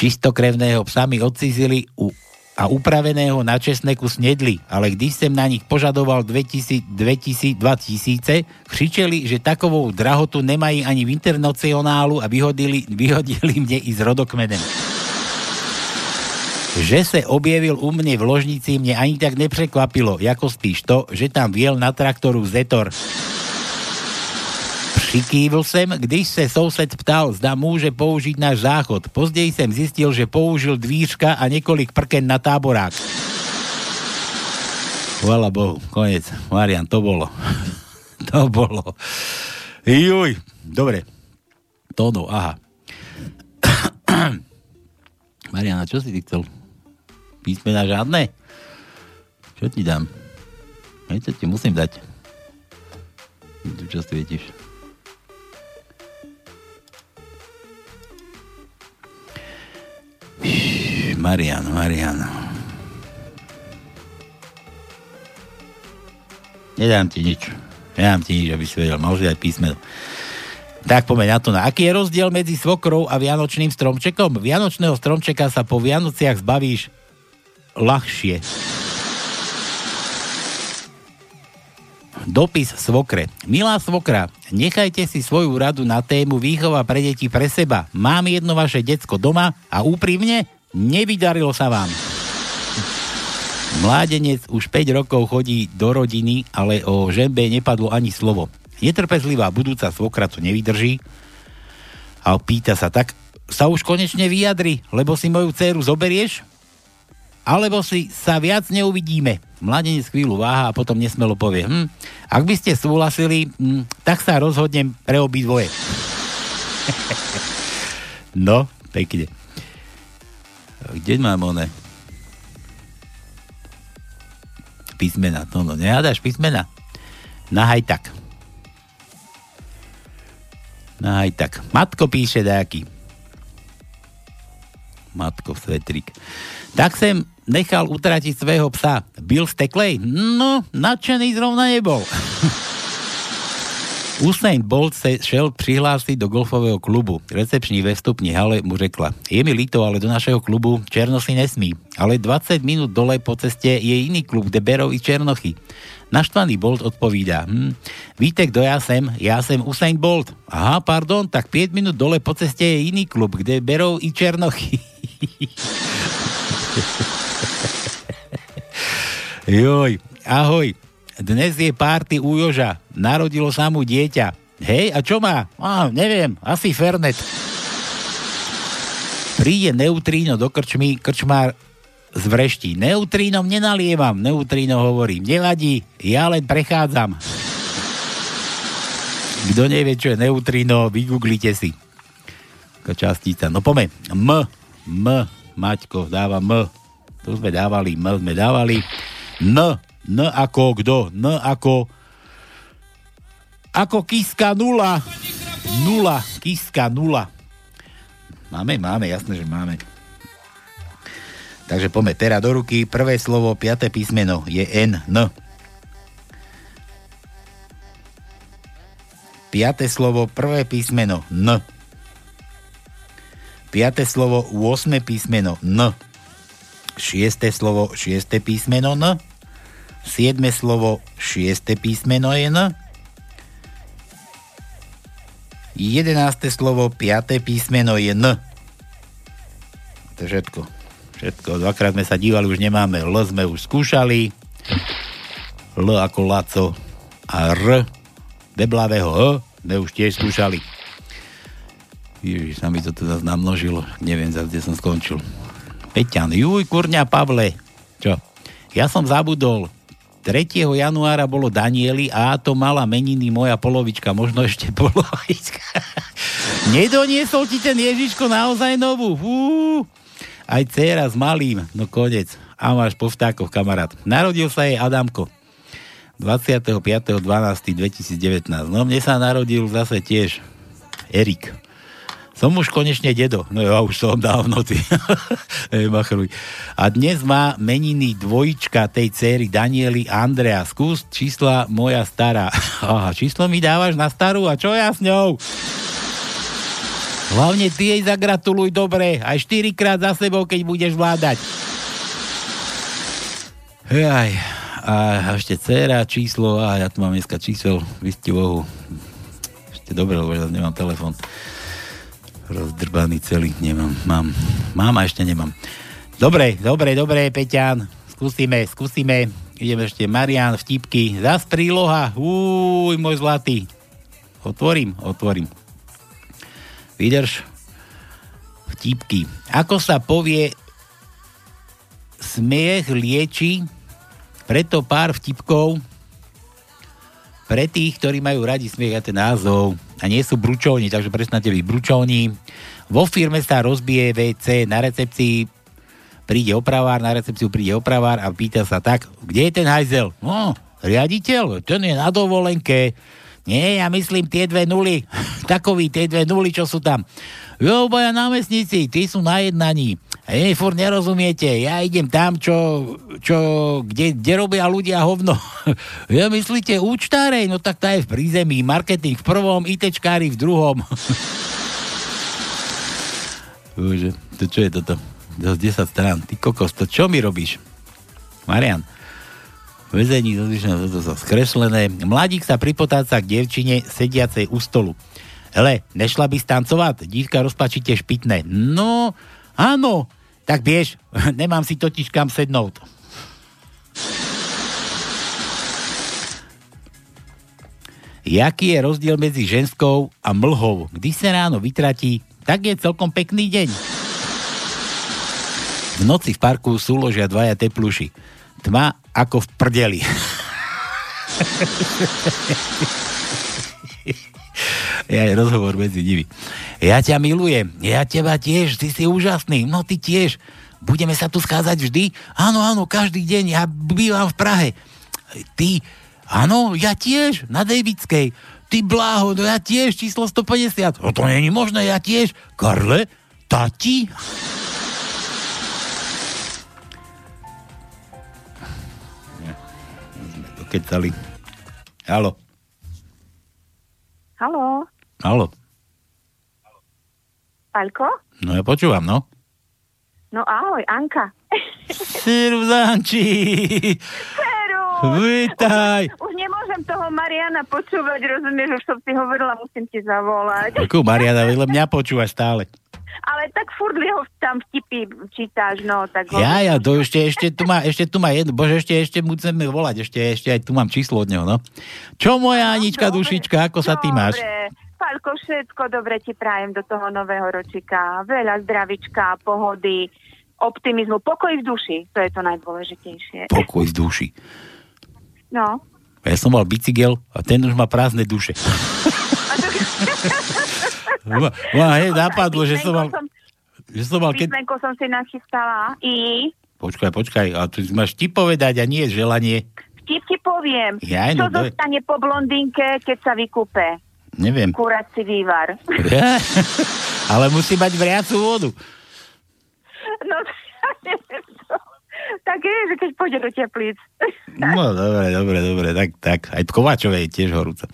Čistokrevného psa mi odcizili u a upraveného na česneku snedli, ale když som na nich požadoval 2000, 2000, 2000, křičeli, že takovou drahotu nemají ani v internacionálu a vyhodili, vyhodili mne i s rodokmenem. Že se objevil u mne v ložnici, mne ani tak neprekvapilo, ako spíš to, že tam viel na traktoru Zetor. Přikývl jsem, když se soused ptal, zda môže použiť náš záchod. Později jsem zistil, že použil dvířka a několik prken na táborák. Chvala Bohu, konec. Marian, to bolo. (laughs) to bolo. Juj, dobre. Tono, aha. (coughs) Mariana, čo si ty chcel? Písmena žiadne? Čo ti dám? Niečo ti musím dať. Čo svietiš? Marian, Marian. Nedám ti nič. Nedám ti nič, aby si vedel. Môže dať písmeno. Tak pomeň na to. Na. Aký je rozdiel medzi svokrou a vianočným stromčekom? Vianočného stromčeka sa po Vianociach zbavíš ľahšie. Dopis svokre. Milá svokra, nechajte si svoju radu na tému výchova pre deti pre seba. Mám jedno vaše decko doma a úprimne nevydarilo sa vám. Mládenec už 5 rokov chodí do rodiny, ale o žembe nepadlo ani slovo. Netrpezlivá budúca svokra to nevydrží a pýta sa tak, sa už konečne vyjadri, lebo si moju dceru zoberieš? Alebo si sa viac neuvidíme. Mladenec chvíľu váha a potom nesmelo povie, hm, ak by ste súhlasili, hm, tak sa rozhodnem pre obidvoje. (laughs) no, pekne. Kde mám one? Písmena, no, no, nehádaš písmena? Nahaj tak. Nahaj tak. Matko píše nejaký. Matko Svetrik. Tak sem nechal utratiť svého psa. Bill Steklej? No, nadšený zrovna nebol. (laughs) Usain Bolt sa šel prihlásiť do golfového klubu. Recepční ve vstupní hale mu řekla, je mi líto, ale do našeho klubu černosy nesmí. Ale 20 minút dole po ceste je iný klub, kde berou i černochy. Naštvaný Bolt odpovídá, hm, víte, kto ja sem? Ja sem Usain Bolt. Aha, pardon, tak 5 minút dole po ceste je iný klub, kde berou i černochy. (laughs) (laughs) Joj, ahoj. Dnes je párty u Joža. Narodilo sa mu dieťa. Hej, a čo má? Á, neviem, asi Fernet. Príde neutríno do krčmy, krčmár zvreští. Neutrínom nenalievam, neutríno hovorí. Nevadí, ja len prechádzam. Kto nevie, čo je neutríno, vygooglite si. Častica. No pome. M. M. Maťko dáva M. Tu sme dávali, M sme dávali. N. N ako kto? N ako ako kiska nula. Nula. Kiska nula. Máme, máme, jasné, že máme. Takže poďme teraz do ruky. Prvé slovo, piaté písmeno je N. N. Piaté slovo, prvé písmeno N. Piaté slovo, 8 písmeno N. Šiesté slovo, šiesté písmeno N. Siedme slovo, šiesté písmeno je N. Jedenácté slovo, piaté písmeno je N. To je všetko. Všetko. Dvakrát sme sa dívali, už nemáme. L sme už skúšali. L ako Laco. A R deblavého H sme už tiež skúšali. Ježiš, sa mi to teda namnožilo. Neviem, za kde som skončil. Peťan, juj, kurňa Pavle. Čo? Ja som zabudol. 3. januára bolo Danieli a to mala meniny moja polovička, možno ešte polovička. (laughs) Nedoniesol ti ten Ježiško naozaj novú? Fú. Aj dcera s malým, no konec. A máš po vtákoch, kamarát. Narodil sa jej Adamko. 25.12.2019. No mne sa narodil zase tiež Erik. Som už konečne dedo. No ja už som dávno, ty. (laughs) A dnes má meniny dvojička tej céry Danieli Andrea. Skús čísla moja stará. (laughs) Aha, číslo mi dávaš na starú a čo ja s ňou? Hlavne ty jej zagratuluj dobre, aj 4 krát za sebou, keď budeš vládať. Jaj, a ešte dcera, číslo, a ja tu mám dneska čísel, vy ste Bohu. Ešte dobre, lebo ja nemám telefon rozdrbaný celý, nemám, mám, mám a ešte nemám. Dobre, dobre, dobre, Peťan, skúsime, skúsime, ideme ešte Marian, vtipky, zas príloha, új, môj zlatý, otvorím, otvorím. Vydrž, vtipky. Ako sa povie, smiech lieči, preto pár vtipkov pre tých, ktorí majú radi smiech a ten názov a nie sú bručovní, takže prestanete byť bručovní. Vo firme sa rozbije WC, na recepcii príde opravár, na recepciu príde opravár a pýta sa tak, kde je ten hajzel? No, riaditeľ, ten je na dovolenke. Nie, ja myslím tie dve nuly. Takový tie dve nuly, čo sú tam. Jo, boja námestníci, tí sú na jednaní. Nie, furt nerozumiete, ja idem tam, čo, čo kde, kde robia ľudia hovno. (laughs) ja myslíte účtárej? No tak tá je v prízemí, marketing v prvom, ITčkári v druhom. (laughs) Bože, to čo je toto? Zase 10 strán. Ty kokos, to čo mi robíš? Marian. Vezení, to sa skreslené. Mladík sa pripotáca k devčine sediacej u stolu. Hele, nešla by stancovať? Dívka rozpačite špitné. No, áno, tak vieš, (laughs) nemám si totiž kam sednúť. Jaký je rozdiel medzi ženskou a mlhou? Když sa ráno vytratí, tak je celkom pekný deň. V noci v parku súložia dvaja tepluši. Tma ako v prdeli. ja je rozhovor medzi nimi. Ja ťa milujem, ja teba tiež, ty si úžasný, no ty tiež. Budeme sa tu skázať vždy? Áno, áno, každý deň, ja bývam v Prahe. Ty, áno, ja tiež, na Davidskej. Ty bláho, no ja tiež, číslo 150. No to není možné, ja tiež. Karle, tati? Dokecali. Halo. Halo. Halo. Paľko? No ja počúvam, no. No ahoj, Anka. Siruzanči. Seru. Vítaj. Už, už nemôžem toho Mariana počúvať, rozumieš, už som si hovorila, musím ti zavolať. Ako Mariana, vedľa mňa počúvaš stále. Ale tak furt ho tam vtipy čítáš, no, tak... Ja, ja, to ešte, ešte tu má, ešte tu má jedno, bože, ešte, ešte musíme volať, ešte, ešte aj tu mám číslo od neho, no. Čo moja Anička, dobre, dušička, ako sa ty máš? Dobre, Palko, všetko dobre ti prajem do toho nového ročika. Veľa zdravička, pohody, optimizmu, pokoj v duši, to je to najdôležitejšie. Pokoj v duši. No. Ja som mal bicykel a ten už má prázdne duše. ma, (laughs) ma hej, napadlo, že som mal... Že som mal keď... som si nachystala i... Počkaj, počkaj, a tu máš ti povedať a nie želanie. Vtip ti poviem. Ja, no, Čo zostane po blondínke, keď sa vykúpe? Neviem. Kurací vývar. Ja? (laughs) Ale musí mať vriacu vodu. No, (laughs) neviem to. Tak je, že keď pôjde do teplíc. No, dobre, dobre, dobre, tak, tak. Aj Kovačovej je tiež horúco.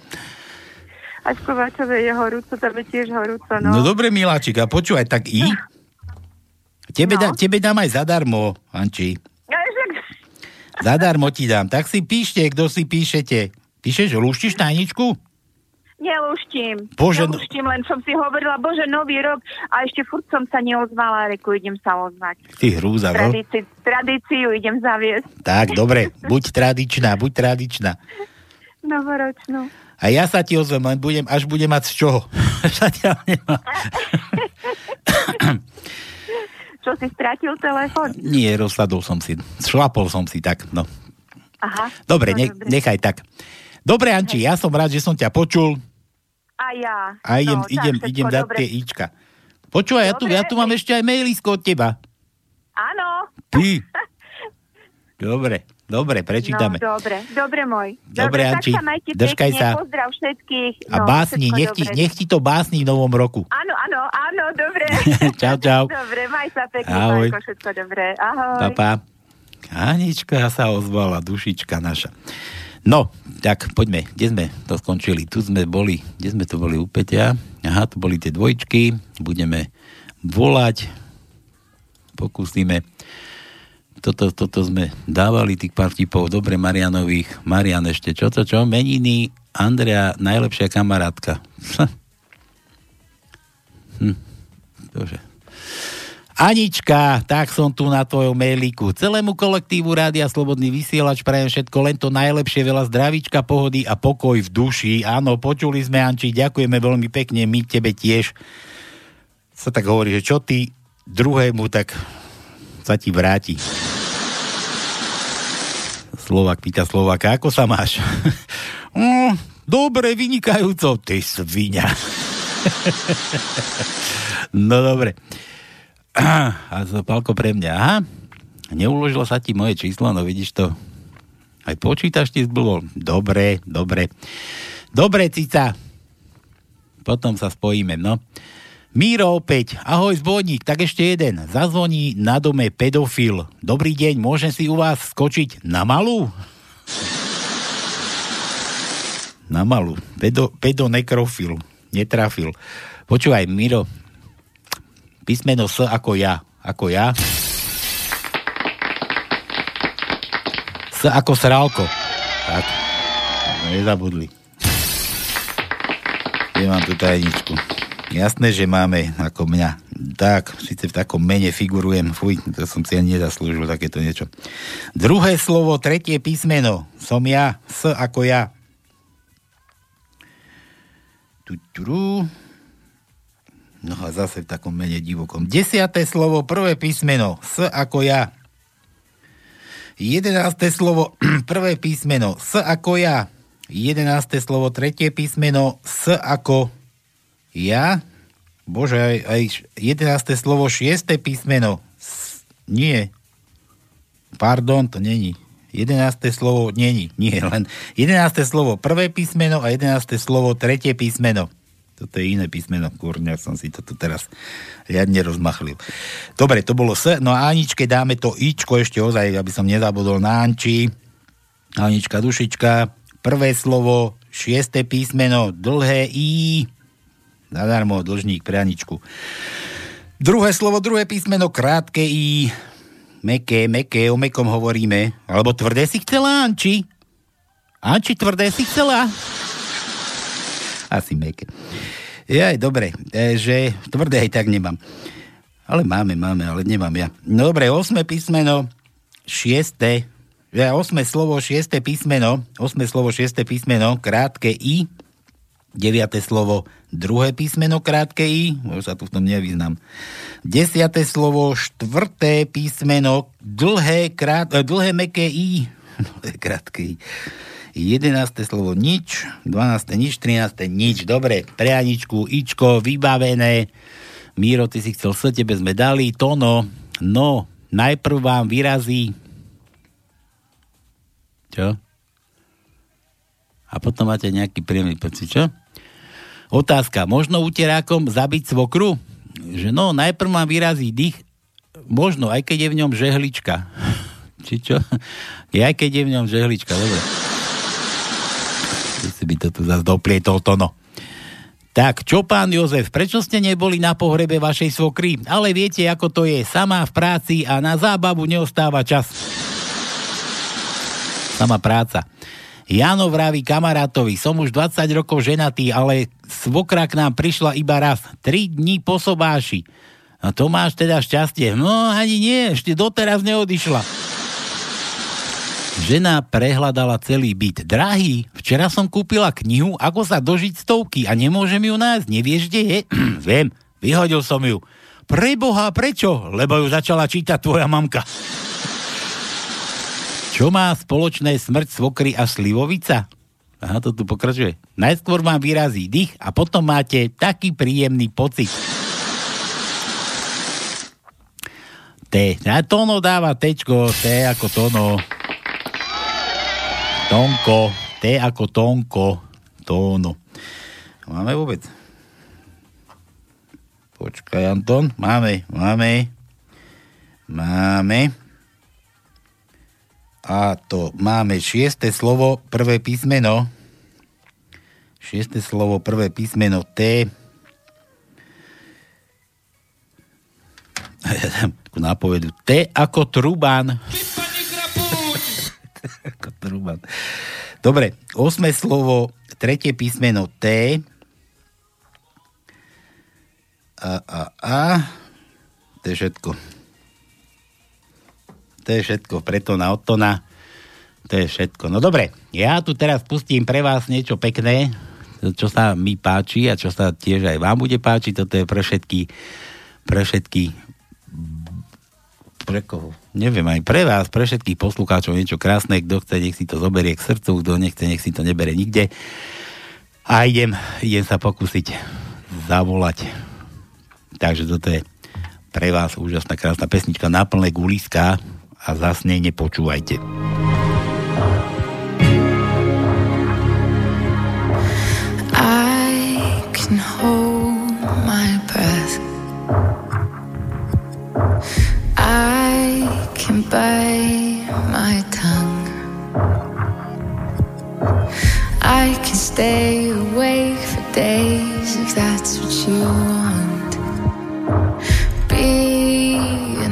Aj v Kovačovej je horúco, tam je tiež horúco, no. No dobre, miláčik, a počúvaj, tak i? Tebe, no. da, tebe dám aj zadarmo, Anči. Zadarmo ti dám. Tak si píšte, kto si píšete. Píšeš, lúštiš tajničku? Nelúštim. Bože, no- Nelúštim, len som si hovorila, bože, nový rok a ešte furt som sa neozvala, reku, idem sa ozvať. Ty hrúza, no? Tradíci, tradíciu idem zaviesť. Tak, dobre, buď tradičná, buď tradičná. Novoročnú. A ja sa ti ozvem, len budem, až budem mať z čoho. (laughs) Zatiaľ nemám. Čo si stratil telefon? Nie, rozsadol som si. Šlapol som si tak, no. Aha. Dobre, no, ne, nechaj tak. Dobre, Anči, ja som rád, že som ťa počul A ja. a idem, no, tak idem, všetko idem dať dobre. tie ička. Počúvaj, ja tu, ja tu mám ešte aj mailisko od teba. Áno. Ty. (laughs) Dobre, dobre, prečítame. No, dobre, dobre môj. Dobre, tak Anči, držkaj pekne, sa. pozdrav všetkých. A no, básni, všetko nech ti, dobre. nech ti to básni v novom roku. Áno, áno, áno, dobre. (laughs) Čau, čau. Dobre, maj sa pekne, Ahoj. Majko, všetko dobre. Ahoj. Papa. Anička sa ozvala, dušička naša. No, tak poďme, kde sme to skončili? Tu sme boli, kde sme to boli u Peťa? Aha, tu boli tie dvojčky, budeme volať, pokúsime. Toto, toto sme dávali tých pár tipov, dobre Marianových, Marian ešte, čo to čo? Meniny, Andrea, najlepšia kamarátka. (laughs) hm. Bože. Anička, tak som tu na tvojom mailíku. Celému kolektívu Rádia Slobodný vysielač prajem všetko len to najlepšie, veľa zdravíčka, pohody a pokoj v duši. Áno, počuli sme, Anči, ďakujeme veľmi pekne, my tebe tiež. Sa tak hovorí, že čo ty druhému, tak sa ti vráti. Slovak pýta Slovaka, ako sa máš? (laughs) mm, dobre, vynikajúco. Ty svinia. (laughs) no dobre. (clears throat) A to palko pre mňa. Aha, neuložilo sa ti moje číslo, no vidíš to. Aj počítaš ti zblbol. Dobre, dobre. Dobre, cica. Potom sa spojíme, no. Míro opäť. Ahoj, zbojník. Tak ešte jeden. Zazvoní na dome pedofil. Dobrý deň, môžem si u vás skočiť na malú? Na malú. Pedo, pedonekrofil. Netrafil. Počúvaj, Miro, písmeno S ako ja. Ako ja. S ako srálko. Tak. Nezabudli. Ja mám tu tajničku. Jasné, že máme ako mňa. Tak, síce v takom mene figurujem. Fuj, to som si ani nezaslúžil takéto niečo. Druhé slovo, tretie písmeno. Som ja. S ako ja. Tuturu. No a zase v takom mene divokom. Desiaté slovo, prvé písmeno. S ako ja. Jedenácté slovo, (clears throat) prvé písmeno. S ako ja. Jedenácté slovo, tretie písmeno. S ako ja. Bože, aj, aj jedenácté slovo, šiesté písmeno. S, nie. Pardon, to není. Jedenácté slovo, není. (laughs) Nie, len jedenácté slovo, prvé písmeno a jedenácté slovo, tretie písmeno. Toto je iné písmeno, kurňa, som si to tu teraz riadne rozmachlil. Dobre, to bolo S, no a Aničke dáme to Ičko ešte ozaj, aby som nezabudol na Anči. Anička, dušička, prvé slovo, šiesté písmeno, dlhé I, zadarmo, dlžník pre Aničku. Druhé slovo, druhé písmeno, krátke I, meké, meké, o mekom hovoríme, alebo tvrdé si chcela, Anči? Anči, tvrdé si chcela? Asi meké. Jaj, dobre, e, že tvrdé aj tak nemám. Ale máme, máme, ale nemám ja. No dobre, osme písmeno, šieste, ja, osme slovo, šieste písmeno, osme slovo, šieste písmeno, krátke I, deviate slovo, druhé písmeno, krátke I, už sa tu v tom nevyznám. Desiate slovo, štvrté písmeno, dlhé, krát, eh, dlhé meké I, (laughs) krátke I. 11. slovo nič, 12. nič, 13. nič. Dobre, pre Aničku, Ičko, vybavené. Míro, ty si chcel s tebe sme dali. Tono, no, najprv vám vyrazí čo? A potom máte nejaký príjemný pocit, čo? Otázka, možno uterákom zabiť svokru? Že no, najprv mám vyrazí dých, možno, aj keď je v ňom žehlička. (laughs) Či čo? Aj keď je v ňom žehlička, dobre. Si by to tu zase doplietol to no. Tak, čo pán Jozef, prečo ste neboli na pohrebe vašej svokry? Ale viete, ako to je, sama v práci a na zábavu neostáva čas. Sama práca. Jano vraví kamarátovi, som už 20 rokov ženatý, ale svokra k nám prišla iba raz. 3 dní po sobáši. A to máš teda šťastie. No ani nie, ešte doteraz neodišla. Žena prehľadala celý byt. Drahý, včera som kúpila knihu Ako sa dožiť stovky a nemôžem ju nájsť. Nevieš, kde je? (clears throat) Viem, vyhodil som ju. Preboha, prečo? Lebo ju začala čítať tvoja mamka. Čo má spoločné smrť svokry a slivovica? Aha, to tu pokračuje. Najskôr vám vyrazí dých a potom máte taký príjemný pocit. T. A Tono dáva tečko, T ako Tono. Tonko, T ako Tonko, Tono. Máme vôbec? Počkaj, Anton. Máme, máme. Máme. A to máme šieste slovo, prvé písmeno. Šieste slovo, prvé písmeno T. Ja takú nápovedu. T ako Truban. ako Truban. Dobre, osme slovo, tretie písmeno T. A, a, a. To je všetko. To je všetko, preto na Otona. To je všetko. No dobre, ja tu teraz pustím pre vás niečo pekné, čo sa mi páči a čo sa tiež aj vám bude páčiť. Toto je pre všetky, pre všetky pre koho? Neviem, aj pre vás, pre všetkých poslucháčov niečo krásne, kto chce, nech si to zoberie k srdcu, kto nechce, nech si to nebere nikde. A idem, idem sa pokúsiť zavolať. Takže toto je pre vás úžasná krásna pesnička na plné guliska a nepočúvajte. I can hold my breath. I can bite my tongue. I can stay awake for days if that's what you want. Be a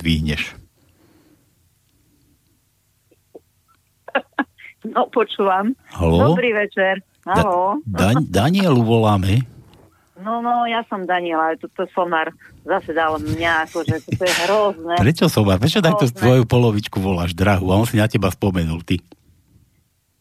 Či nám dvihneš. (laughs) No, počúvam. Haló? Dobrý večer. Haló. Da- Danielu voláme. No, no, ja som Daniela, toto somar zase dal mňa, akože to je hrozné. Prečo som Prečo takto tvoju polovičku voláš drahu? A on si na teba spomenul, ty.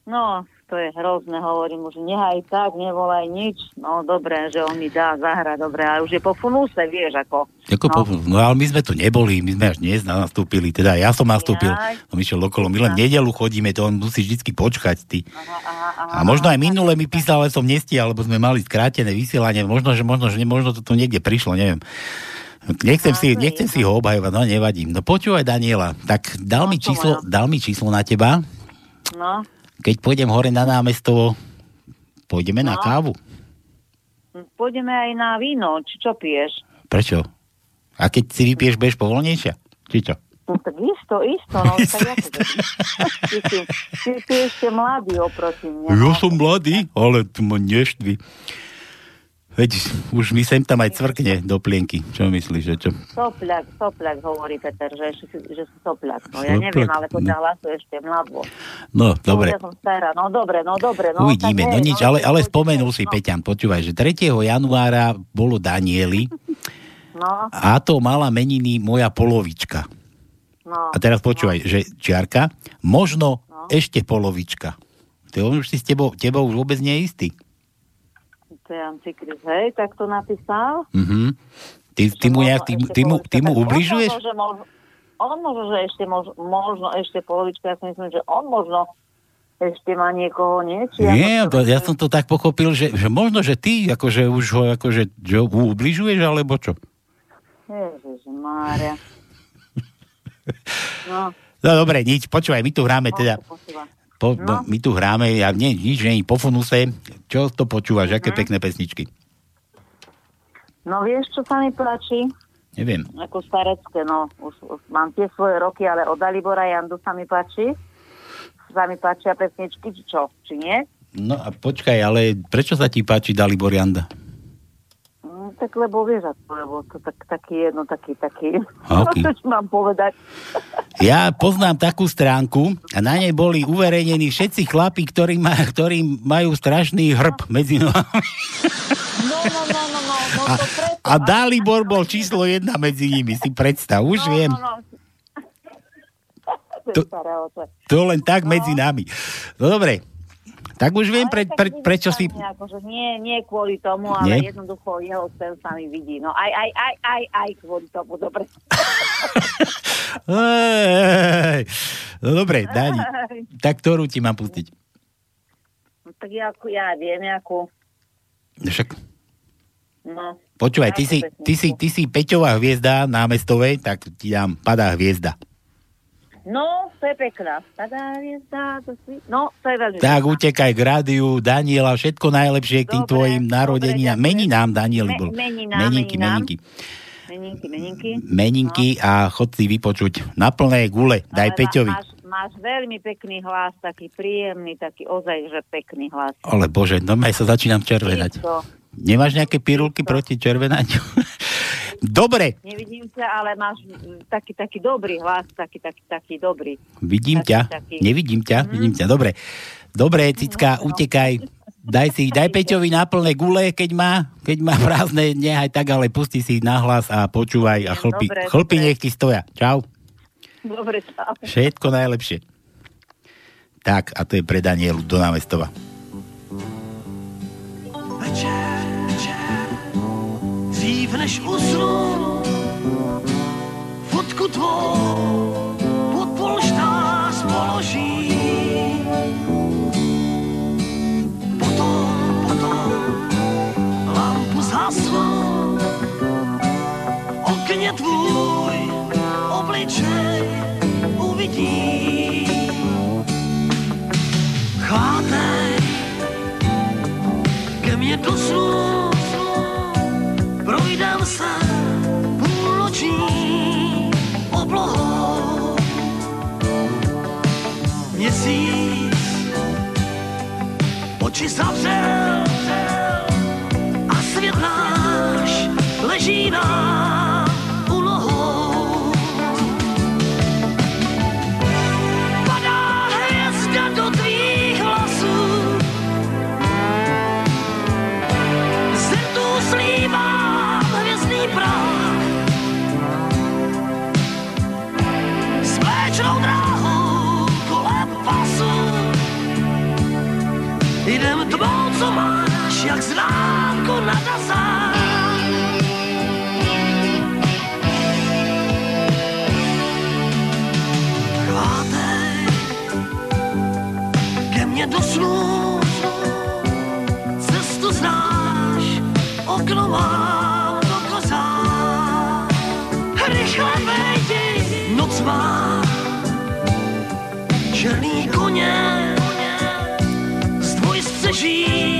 No, to je hrozné, hovorím už, nehaj tak, nevolaj nič. No, dobre, že on mi dá zahrať, dobre, ale už je po funuse, vieš, ako. Ako no. Po, no ale my sme tu neboli, my sme až dnes nastúpili, teda ja som nastúpil, Jaj. on išiel okolo, my len v nedelu chodíme, to on musí vždycky počkať, ty. A možno aj minule mi písal, ale som nestihal, lebo sme mali skrátené vysielanie, možno, že možno, že možno to tu niekde prišlo, neviem. Nechcem, si, nechcem si ho obhajovať, no nevadí. No počúvaj Daniela, tak dal, mi číslo, dal mi číslo na teba, No, keď pôjdem hore na námestovo, pôjdeme na No. kávu. pôjdeme aj na víno, či čo piješ? Prečo? A keď si vypieš, budeš povolnejšia? Či čo? No, tak isto, isto, no, (laughs) tak ja to (laughs) ty, ty si ešte mladý oproti mne. Ja som mladý, ale tu ma neštvi. Veď už mi sem tam aj cvrkne do plienky. Čo myslíš, že čo? Sopľak, sopľak hovorí Peter, že, že si sopľak. No ja Sopľak, neviem, ale podľa no. hlasu ešte mladvo. No, dobre. No, ja som stará, no dobre, no dobre. No, Uvidíme, tak no nič, ale, ale spomenul si, Peťan, počúvaj, že 3. januára bolo Danieli (laughs) No, a to mala meniny moja polovička. no. A teraz počúvaj, že čiarka, možno ešte polovička. To už si s tebou, tebou už vôbec nie je istý. To je Antikris, hej, tak to napísal. Mhm. Ty, ty, mu, nejak, ty, ty, mu, ty mu ubližuješ? On možno, že možno, on možno, že ešte možno, možno ešte polovička, ja si myslím, že on možno ešte má niekoho, nie? Či Nie, ako to, ja som to tak pochopil, že, že možno, že ty akože už ho akože, že ho ubližuješ, alebo čo? Ježiš Mária. (laughs) No, No dobre, nič, počúvaj, my tu hráme teda, po, no. my tu hráme, ja nie, nič, nie, po funuse, čo to počúvaš, aké Mhm. pekné pesničky? no vieš, čo sa mi páči? Neviem. Ako starecké, no. Už, už mám tie svoje roky, ale od Dalibora Jandu sa mi páči. Sa mi páčia pesničky, či čo? Či nie? No a počkaj, ale prečo sa ti páči Dalibor Janda? Mm, tak lebo vieš, ako, lebo to tak, taký jedno, taký, taký. Aký? No, čo mám povedať? (laughs) Ja poznám takú stránku a na nej boli uverejnení všetci chlapi, ktorí, ma, ktorí majú strašný hrb medzi nohami. No, no, no, no, no, no (laughs) A, a Dalibor bol číslo jedna medzi nimi, si predstav, už no, viem. No, no. To-. To len tak medzi nami. No dobre, tak už viem, pre, pre, prečo si... Akože nie, nie kvôli tomu, ale Nie? jednoducho jeho sen sa mi vidí. No aj, aj, aj, aj, aj kvôli tomu, dobre. (laughs) No dobre, Dani, tak ktorú ti mám pustiť? No, tak ja, ja viem, ako... Však No, Počúvaj, ty si, ty si, ty si Peťová hviezda námestovej, tak ti dám padá hviezda. No, to je pekná. No, to je veľmi Tak pekná. utekaj k rádiu, Daniela, všetko najlepšie k tým Dobre, tvojim narodeninám. Meninám, Danieli Me- bol. meninám, meninky, meninky. Meninky, meninky. Meninky a chod si vypočuť na plné gule. Daj Ale Peťovi. Máš, máš veľmi pekný hlas, taký príjemný, taký ozaj, že pekný hlas. Ale bože, normálne sa začínam červenať. Nemáš nejaké pirulky proti červenaniu? (laughs) Dobre, Nevidím ťa, ale máš mm, taký, taký dobrý hlas, taký, taký, taký dobrý. vidím Taký, ťa, taký. nevidím ťa, vidím ťa, dobre. Dobre, Cicka, utekaj. Daj si, daj Peťovi na plné gule, keď má, keď má prázdne, nehaj tak, ale pusti si nahlas a počúvaj a chlpi, Dobre, chlpi dobre. nech ti stoja. Čau. Dobre, čau. Všetko najlepšie. Tak, a to je pre Danielu do námestova. Dřív než usnu, fotku tvou pod polštář položím. Potom, potom lampu zhasnu, okně tvůj obličej uvidí. Oči zavřel. A svět náš leží nám snů, cestu znáš, okno mám do kozá. Rychle vejdi, noc má černý koně, z dvojstřeží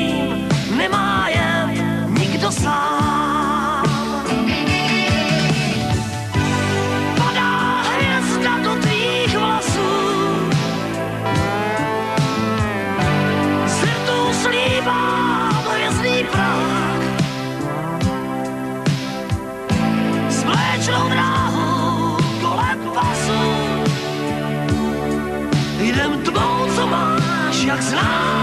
máš, jak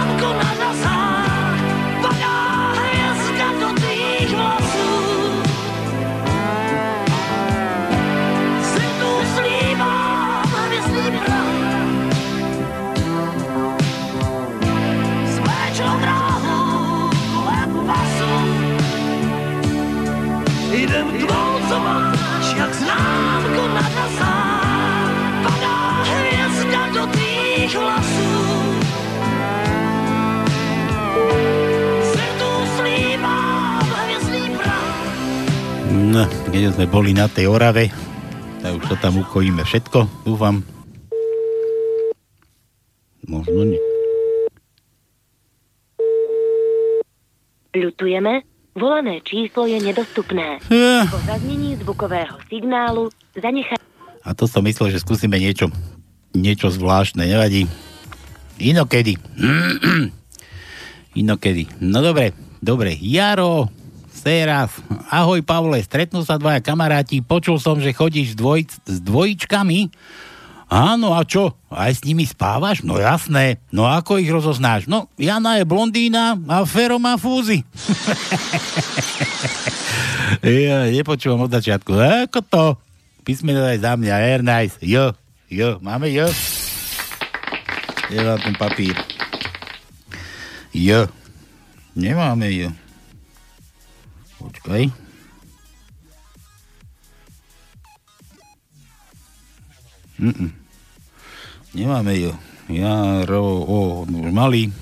Keď sme boli na tej Orave, tak už to tam ukojíme všetko, dúfam. Možno nie. Ľutujeme, volané číslo je nedostupné. Ja. Po zaznení zvukového signálu zanechaj... A to som myslel, že skúsime niečo, niečo zvláštne, nevadí. Inokedy. (clears throat) Inokedy. No dobre, dobre. Jaro, Séras, ahoj Pavle, stretnú sa dvaja kamaráti, počul som, že chodíš dvoj, s dvojičkami. Áno, a čo? Aj s nimi spávaš? No jasné. No ako ich rozoznáš? No, Jana je blondína a Fero má fúzy. (laughs) ja nepočúvam od začiatku. Ako to? Písmeno daj za mňa. Air nice. Jo, jo. Máme jo? Je vám ten papír. Jo. Nemáme jo. Počkaj. Mm-mm. Nemáme ju. Jaro, o, už malý.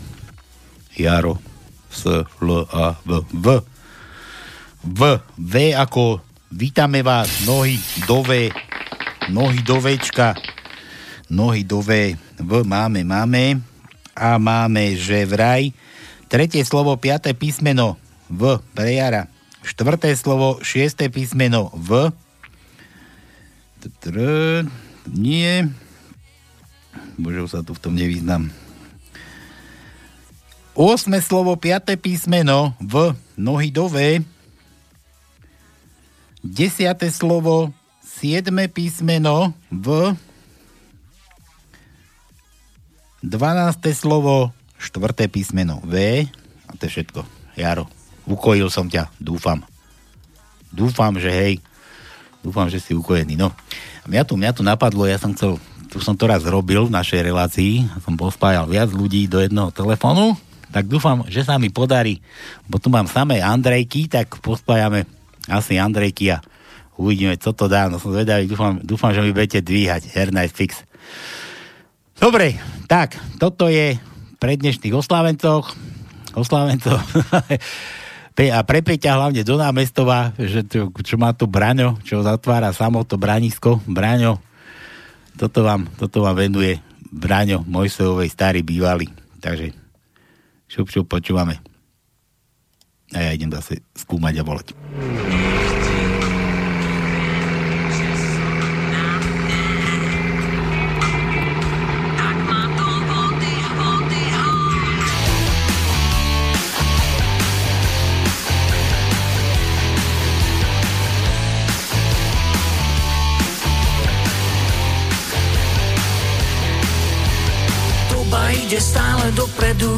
Jaro. S, L, A, V. V. V. V ako vítame vás. Nohy do V. Nohy do Včka. Nohy do V. V máme, máme. A máme, že vraj. Tretie slovo, piaté písmeno. V. Pre Jara. Štvrté slovo, šiesté písmeno. V. Tr- nie. Bože, sa tu v tom nevyznam. Osme slovo, piaté písmeno v nohy do V. Desiate slovo, siedme písmeno v. Dvanácté slovo, štvrté písmeno V. A to je všetko. Jaro, ukojil som ťa, dúfam. Dúfam, že hej. Dúfam, že si ukojený. No. Mňa tu, mňa tu napadlo, ja som chcel, tu som to raz robil v našej relácii, som pospájal viac ľudí do jedného telefónu, tak dúfam, že sa mi podarí, bo tu mám samé Andrejky, tak pospájame Asi Andrejky a uvidíme, co to dá. No som zvedavý, dúfam, dúfam že mi budete dvíhať. Hernight fix. Dobre, tak, toto je pre dnešných oslávencoch. Oslávencov. (laughs) A pre Peťa hlavne do námestova, že to, čo má tu Braňo, čo zatvára samo to branisko. Braňo, toto vám, toto vám venuje Braňo Mojsejovej starý bývalý. Takže šup, šup, počúvame. A ja idem zase skúmať a volať. Ide stále dopredu.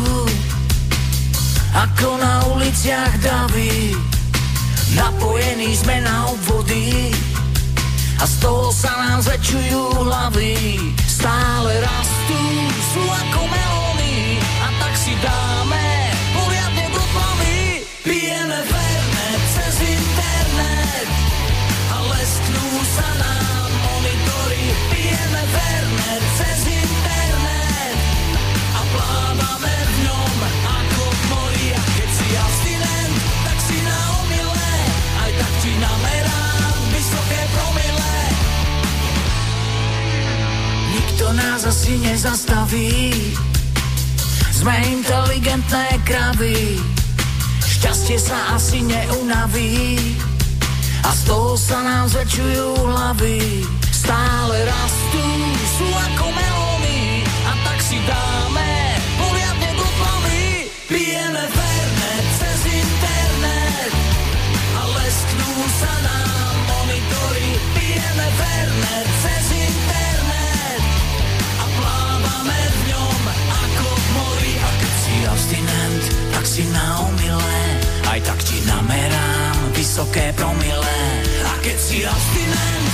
Ako na uliciach davy Napojení sme na obvody. A z toho sa nám zväčšujú hlavy. Stále rastú, sú ako melóny A tak si dáme Nikto nás asi nezastaví. Sme inteligentné kravy Šťastie sa asi neunaví. A z toho sa nám zväčšujú hlavy Stále rastú, sú ako melóny A tak si dáme si na omyle Aj tak ti namerám vysoké promile. A keď si abstinent,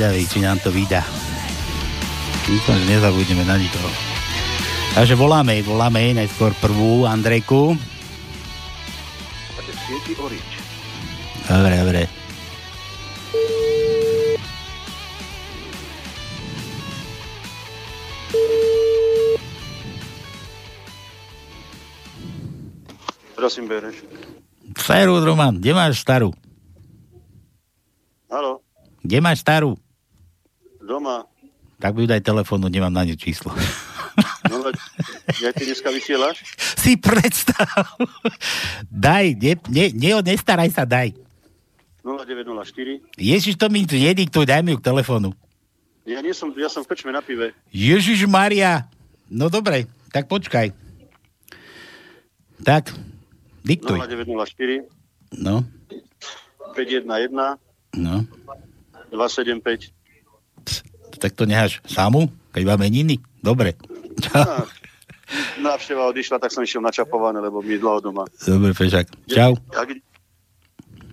zvedavý, či nám to vydá. Dúfam, že nezabudneme na nikoho. Takže voláme, voláme najskôr prvú Andrejku. Dobre, dobre. Prosím, bereš. Starú, Roman, kde máš starú? Haló, Kde máš starú? Doma. Tak by daj telefónu, nemám na ňu číslo. No, ja ti dneska vysielaš? si predstav. daj, ne, ne, ne, nestaraj sa, daj. 0904. Ježiš, to mi tu nediktuj, daj mi ju k telefónu. Ja nie som, ja som v krčme na pive. Ježiš Maria. No dobre, tak počkaj. Tak, diktuj. 0904 No, 511 no. 275. Tak to necháš samu, keď máme meniny? Dobre. Á, Návšteva odišla, tak som išiel načapované, lebo mi je dlho doma. Dobre, Fešak. Čau.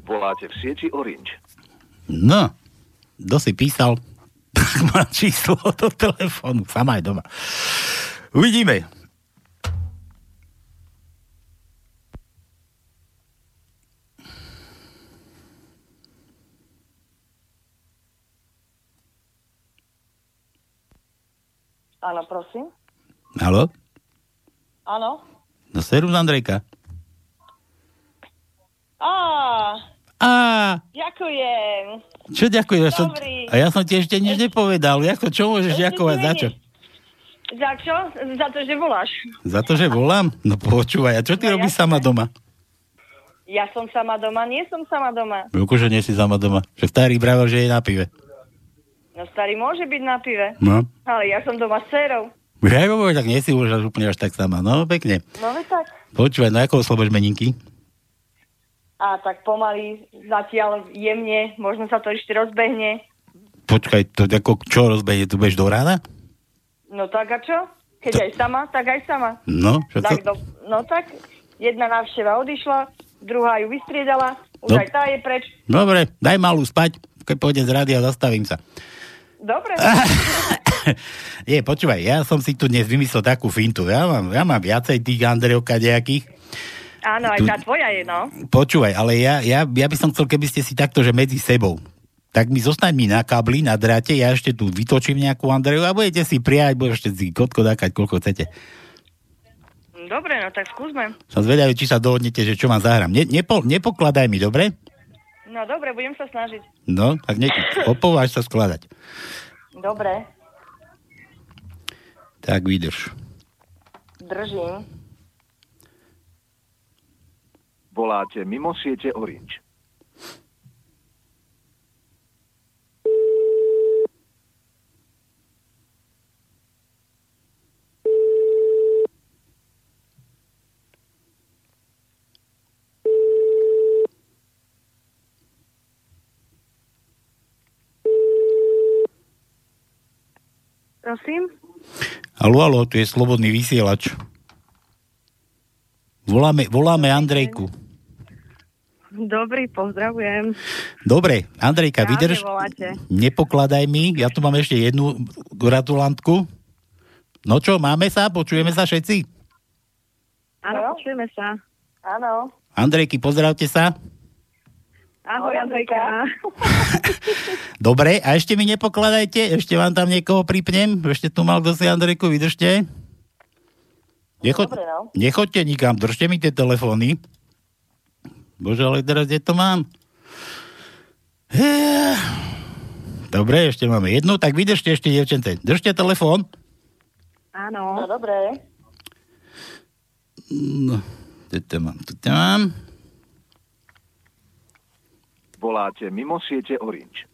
Voláte v sieti Orange. No, kto si písal, (laughs) tak má číslo do telefónu. Sama je doma. Uvidíme. Áno, prosím. Haló? Áno. No serus Andrejka. Á, Á, Ďakujem. čo ďakujem? Ja som, a ja som ti ešte nič nepovedal. Jako, čo môžeš ďakovať? Za čo? Za čo? Za to, že voláš. Za to, že volám? No počúvaj, a čo ty robíš sama doma? Ja som sama doma, nie som sama doma. Milko, že nie si sama doma. Že starý vravel, že je na pive. No starý môže byť na pive. No. Ale ja som doma s dcerou. Hej, boj, tak nie si už úplne až tak sama. No, pekne. No veď tak. Počúvaj, no ako oslobož meninky? A tak pomaly, zatiaľ jemne, možno sa to ešte rozbehne. Počkaj, to ako čo rozbehne, tu budeš do rána? No tak a čo? Keď aj sama, tak aj sama. No, čo tak to? do, no tak, jedna návšteva odišla, druhá ju vystriedala, už No. aj tá je preč. Dobre, daj malú spať, keď pôjdem z rádia, zastavím sa. Dobre. (laughs) Nie, počúvaj, ja som si tu dnes vymyslel takú fintu. Ja mám, ja mám viacej tých Andrejov kadejakých. Áno, aj Tu- tá tvoja je, no. Počúvaj, ale ja, ja, ja by som chcel, keby ste si takto, že medzi sebou. Tak mi zostaň mi na kabli, na dráte, ja ešte tu vytočím nejakú Andreju a budete si prijať, budete si kotko dákať, koľko chcete. Dobre, no tak skúsme. Som zvedavý, či sa dohodnete, že čo vám zahrám. Ne, nepo, nepokladaj mi, dobre? No dobre, budem sa snažiť. No, tak ne, opováž sa skladať. Dobre, Tak vydrž. držím. Voláte mimo siete Orange. Prosím? Alo, alo, tu je slobodný vysielač. Voláme, voláme Andrejku. Dobrý, pozdravujem. Dobre, Andrejka, Správne vydrž. voláte. Nepokladaj mi, ja tu mám ešte jednu gratulantku. No čo, máme sa? Počujeme sa všetci? Áno, počujeme sa. Áno. Andrejky, pozdravte sa. Ahoj, Andrejka. (laughs) Dobre, a ešte mi nepokladajte, ešte vám tam niekoho pripnem. Ešte tu mal kto si Andrejku, vydržte. Necho- Dobre, no. Nechoďte nikam, držte mi tie telefóny. Bože, ale teraz kde to mám? Eh. Dobre, ešte máme jednu, tak vydržte ešte, devčente. Držte telefón. Áno. No dobre. No, tu mám, tu mám. Voláte mimo siete Orange.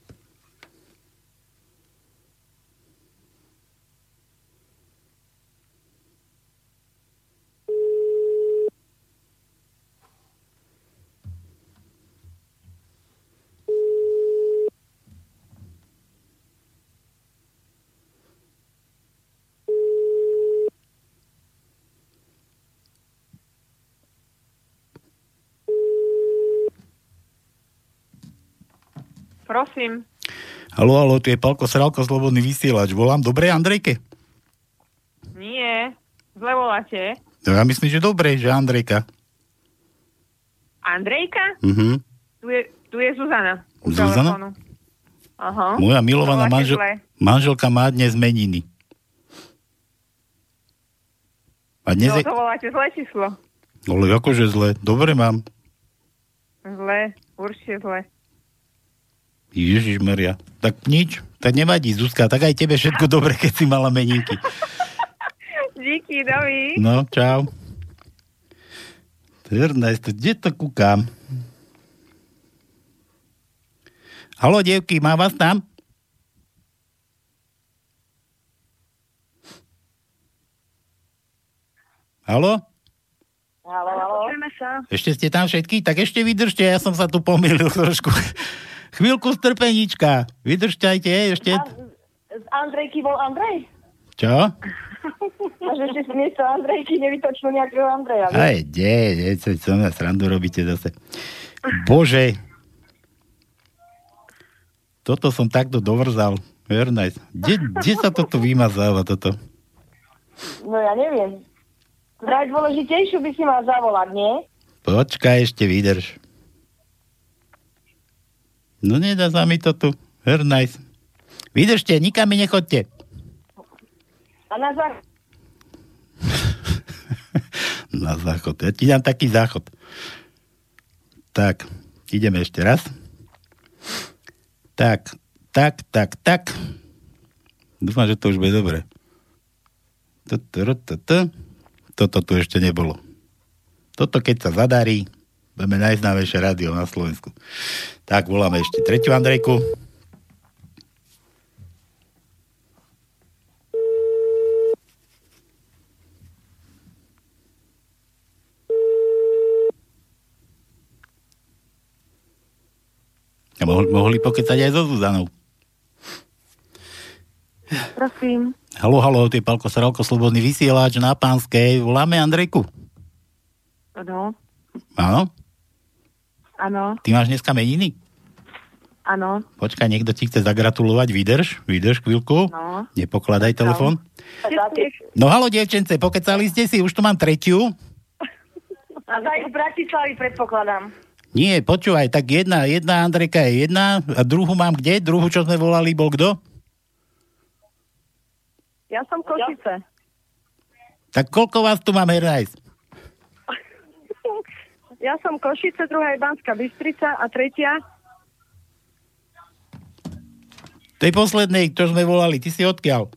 Prosím. Halo, halo, tu je Palko Sralko, Slobodný vysielač. Volám dobre, Andrejke? Nie. Zle voláte. No, ja myslím, že dobre, že Andrejka. Andrejka? Mhm. Tu je, tu je Zuzana. Zuzana? telefónu. Aha. Moja milovaná manžel, manželka má dnes meniny. A dnes No, to voláte zle číslo. Ale akože zle. Dobre mám. Zle, určite zle. Ježiš Maria. Tak nič. Tak nevadí, Zuzka. Tak aj tebe všetko dobre, keď si mala meninky. Díky, dovi. No, čau. Ernesto, kde to kúkam? Halo, devky, má vás tam? Halo? Halo, halo. Ešte ste tam všetky? Tak ešte vydržte, ja som sa tu pomýlil trošku. Chvíľku strpeníčka. Vydržte, ešte. Z Andrejky bol Andrej? Čo? A že ešte si miesto Andrejky nevytočnú nejakého Andreja. Aj, kde, čo, čo na srandu robíte zase. Bože. Toto som takto dovrzal. Ernest, kde, kde sa toto vymazáva, toto? No ja neviem. Najdôležitejšiu by si mal zavolať, nie? Počkaj, ešte vydrž. No nedá sa mi to tu. Ernest. Vydržte, nikam mi nechodte. A na zá... (laughs) Na záchod. Ja ti dám taký záchod. Tak, Ideme ešte raz. Tak, tak, tak, tak. Dúfam, že to už bude dobre. Toto, toto tu ešte nebolo. Toto keď sa zadarí, budeme najznámejšie rádio na Slovensku. Tak, voláme ešte tretiu Andrejku. A mohli, mohli pokecať aj so Zuzanou. Prosím. Halo, halo, to je Palko Saralko, Slobodný vysielač na Pánskej. Voláme Andrejku. Áno. Áno? Áno. Ty máš dneska meniny? Áno. Počkaj, niekto ti chce zagratulovať. Vydrž, vydrž chvíľku. No. Nepokladaj telefon. No halo, dievčence, pokecali ste si, už tu mám tretiu. A z Bratislavy predpokladám. Nie, počúvaj, tak jedna, jedna Andrejka je jedna a druhú mám kde? Druhú, čo sme volali, bol kto? Ja som Košice. Tak koľko vás tu mám, Hernajs? Ja som Košice, druhá je Banská Bystrica a tretia Tej poslednej, čo sme volali, ty si odkiaľ?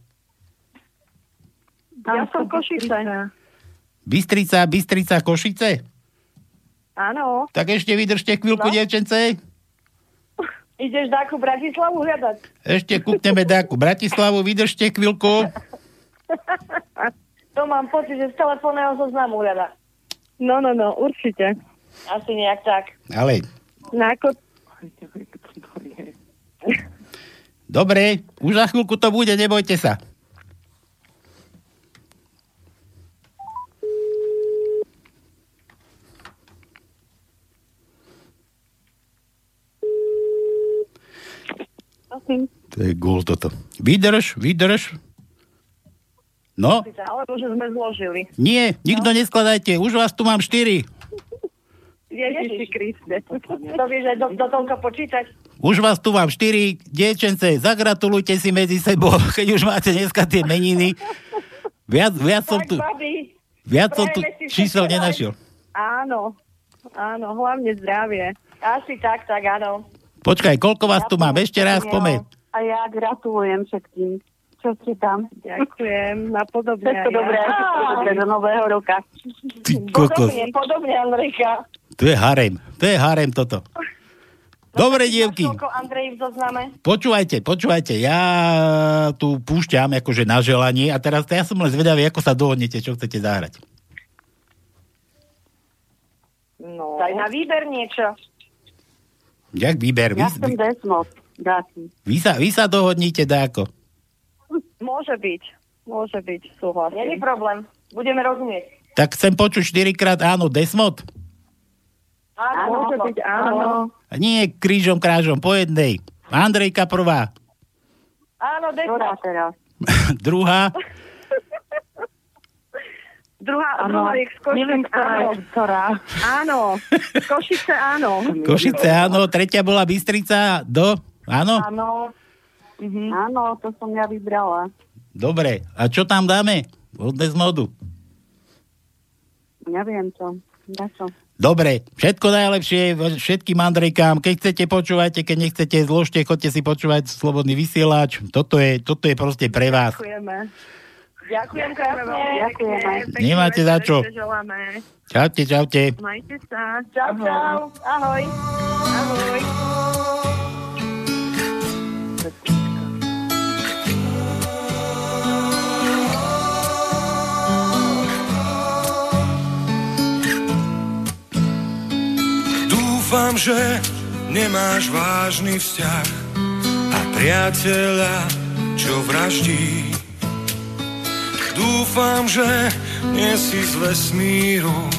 Ja som Košice. Bystrica, Bystrica, Košice? Áno. Tak ešte vydržte chvíľku, no. dievčence. (laughs) Ideš dáku Bratislavu hľadať? Ešte kúkneme dáku Bratislavu, vydržte chvíľku. (laughs) To mám pocit, že z telefónneho zoznamu hľada. No, no, no, určite. Asi nejak tak. Ale, Na ako... dobre, už za chvíľku to bude, nebojte sa. Prosím. To je gól toto. Vydrž, vydrž. No, Alebo že sme zložili. nie, nikto neskladajte, už vás tu mám štyri. Ježiši Kriste. To vieš aj do, do toľko počítať. Už vás tu mám štyri, dievčence, zagratulujte si medzi sebou, (laughs) keď už máte dneska tie meniny. Viac, viac som tu, Babi, viac som tu čísel nenašiel. Áno. Áno, hlavne zdravie. Asi tak, tak áno. Počkaj, koľko vás tu mám? Ešte raz pomeň. A ja gratulujem všetkým. Čo ste tam? Ďakujem. Na podobne. Všetko ja. dobré, všetko dobré do nového roka. Ty kokos. Podobne, podobne, Andrejka. To je harem, to je harem toto. Dobre, dievky, počúvajte, počúvajte, ja tu púšťam akože na želanie a teraz ja som len zvedavý, ako sa dohodnete, čo chcete zahrať. No. Daj na výber niečo. Jak výber? Vy, Ja som vy, Desmos. Dáky. vy, sa, vy sa dohodnite dáko. Môže byť. Môže byť, Není súhlasím. problém. Budeme rozumieť. Tak chcem počuť 4 krát áno, Desmod. Áno, Môže byť, áno. A nie krížom, krážom, po jednej. Andrejka prvá, Áno, teraz? (laughs) druhá, Druhá, Áno. druhá je z Košic, Neviem, ktorá áno. Áno. Košice, áno. Košice áno, tretia bola Bystrica, do, áno? Áno. Mhm. Áno, to som ja vybrala. Dobre, a čo tam dáme? Od Desmodu. Neviem. Na čo? Dobre, všetko najlepšie všetkým Andrejkám. Keď chcete, počúvajte, keď nechcete, zložte, chodte si počúvať Slobodný vysielač. Toto je, toto je proste pre vás. Ďakujeme. Ďakujem krásne. Ďakujeme. Nemáte za čo. Čaute, čaute. Majte sa. Čau, čau. Ahoj. Ahoj. Dúfam, že nemáš vážny vzťah a priateľa, čo vraždí. Dúfam, že nie si z vesmíru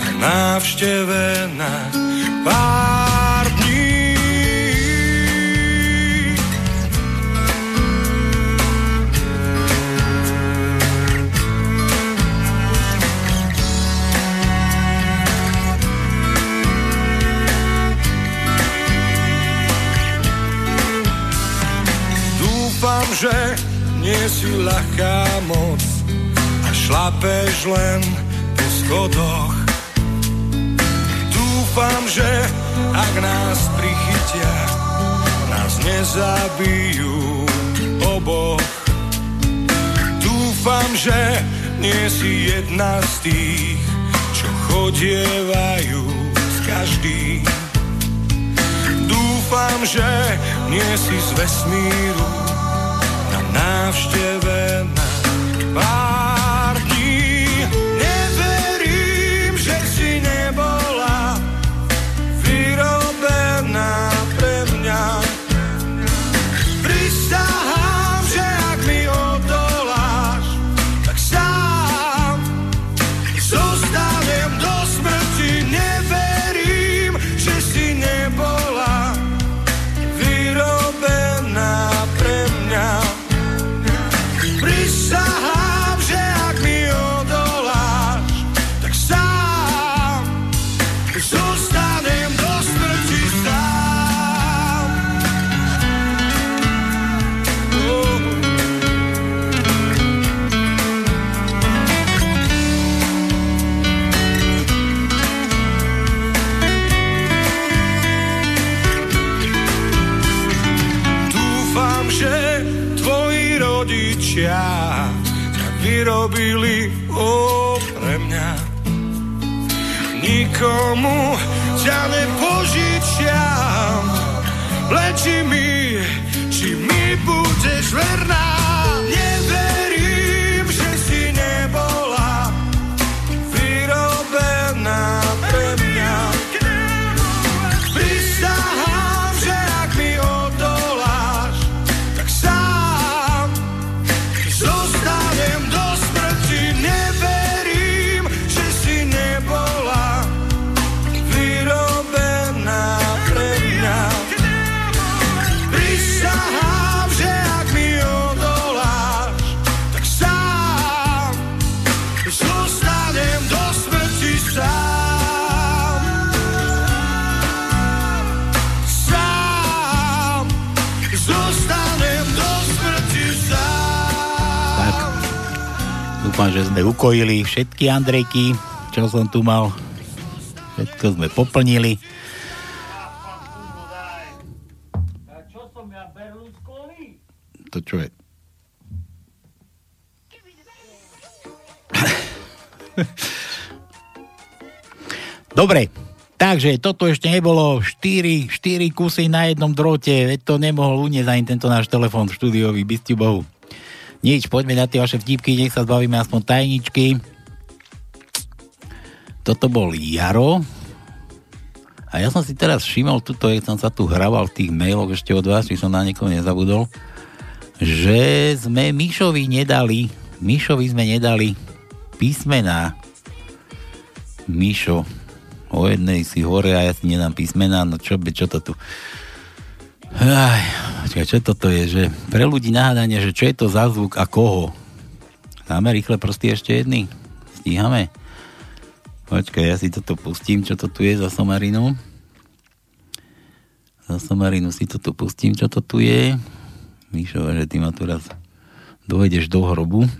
na návšteve na pár že nie si ľahká moc a šlapeš len po schodoch. Dúfam, že ak nás prichytia, nás nezabijú oboch. Dúfam, že nie si jedna z tých, čo chodievajú s každým. Dúfam, že nie si z vesmíru na návšteve že sme ukojili všetky Andrejky, čo som tu mal. Všetko sme poplnili. To čo je? Dobre, takže toto ešte nebolo 4, 4 kusy na jednom drote, veď to nemohol uniesť ani tento náš telefón štúdiový, bystiu Bohu. Nič, poďme na tie vaše vtipky, nech sa zbavíme aspoň tajničky. Toto bol Jaro. A ja som si teraz všimol, tuto, keď som sa tu hraval v tých mailoch ešte od vás, či som na niekoho nezabudol, že sme Mišovi nedali, Mišovi sme nedali písmená. Mišo, o jednej si hore a ja si nedám písmená, no čo by, čo to tu... Aj, počkaj, čo toto je, že pre ľudí nahádanie, že čo je to za zvuk a koho? Dáme rýchle prsty ešte jedný? Stíhame? Počkaj, ja si toto pustím, čo to tu je za somarinu. Za somarinu si toto pustím, čo to tu je. Míšo, že ty ma tu raz dojdeš do hrobu.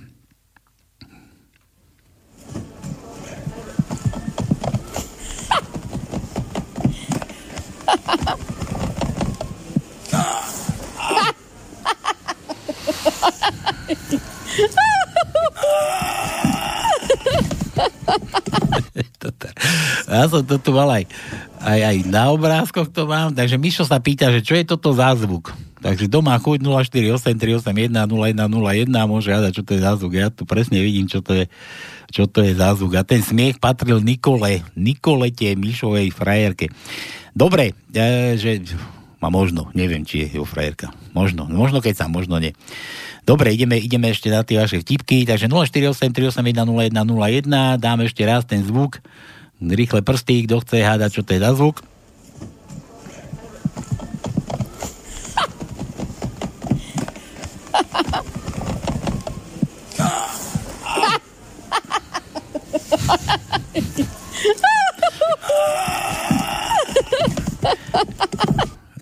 Ja som to tu mal aj, aj, aj na obrázkoch to mám, takže Mišo sa pýta, že čo je toto za zvuk. Takže doma chuť 0483810101 môže hľadať, čo to je za zvuk. Ja tu presne vidím, čo to je, čo to je za zvuk. A ten smiech patril Nikole, Nikolete Mišovej frajerke. Dobre, e, že a možno, neviem, či je jeho frajerka. Možno, možno keď sa, možno nie. Dobre, ideme, ideme ešte na tie vaše vtipky, takže 0483810101, dáme ešte raz ten zvuk, rýchle prsty, kto chce hádať, čo to je za zvuk. (laughs)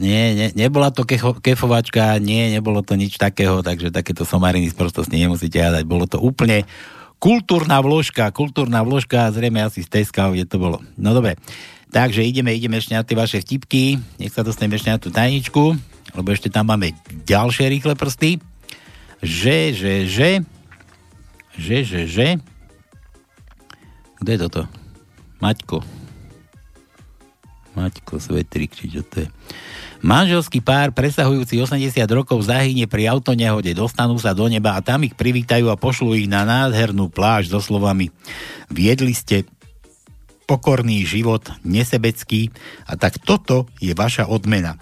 Nie, nie, nebola to kecho, kefovačka, nie, nebolo to nič takého, takže takéto somariny z prostosti nemusíte hľadať. Bolo to úplne kultúrna vložka, kultúrna vložka, zrejme asi z Teska, kde to bolo. No dobre, Takže ideme, ideme ešte na tie vaše vtipky. Nech sa dostaneme ešte na tú tajničku, lebo ešte tam máme ďalšie rýchle prsty. Že, že, že, že, že, že. Kto je toto? Maťko. Maťko Svetrik, či čo to je. Manželský pár presahujúci 80 rokov zahynie pri autonehode, dostanú sa do neba a tam ich privítajú a pošlú ich na nádhernú pláž so slovami Viedli ste pokorný život, nesebecký a tak toto je vaša odmena.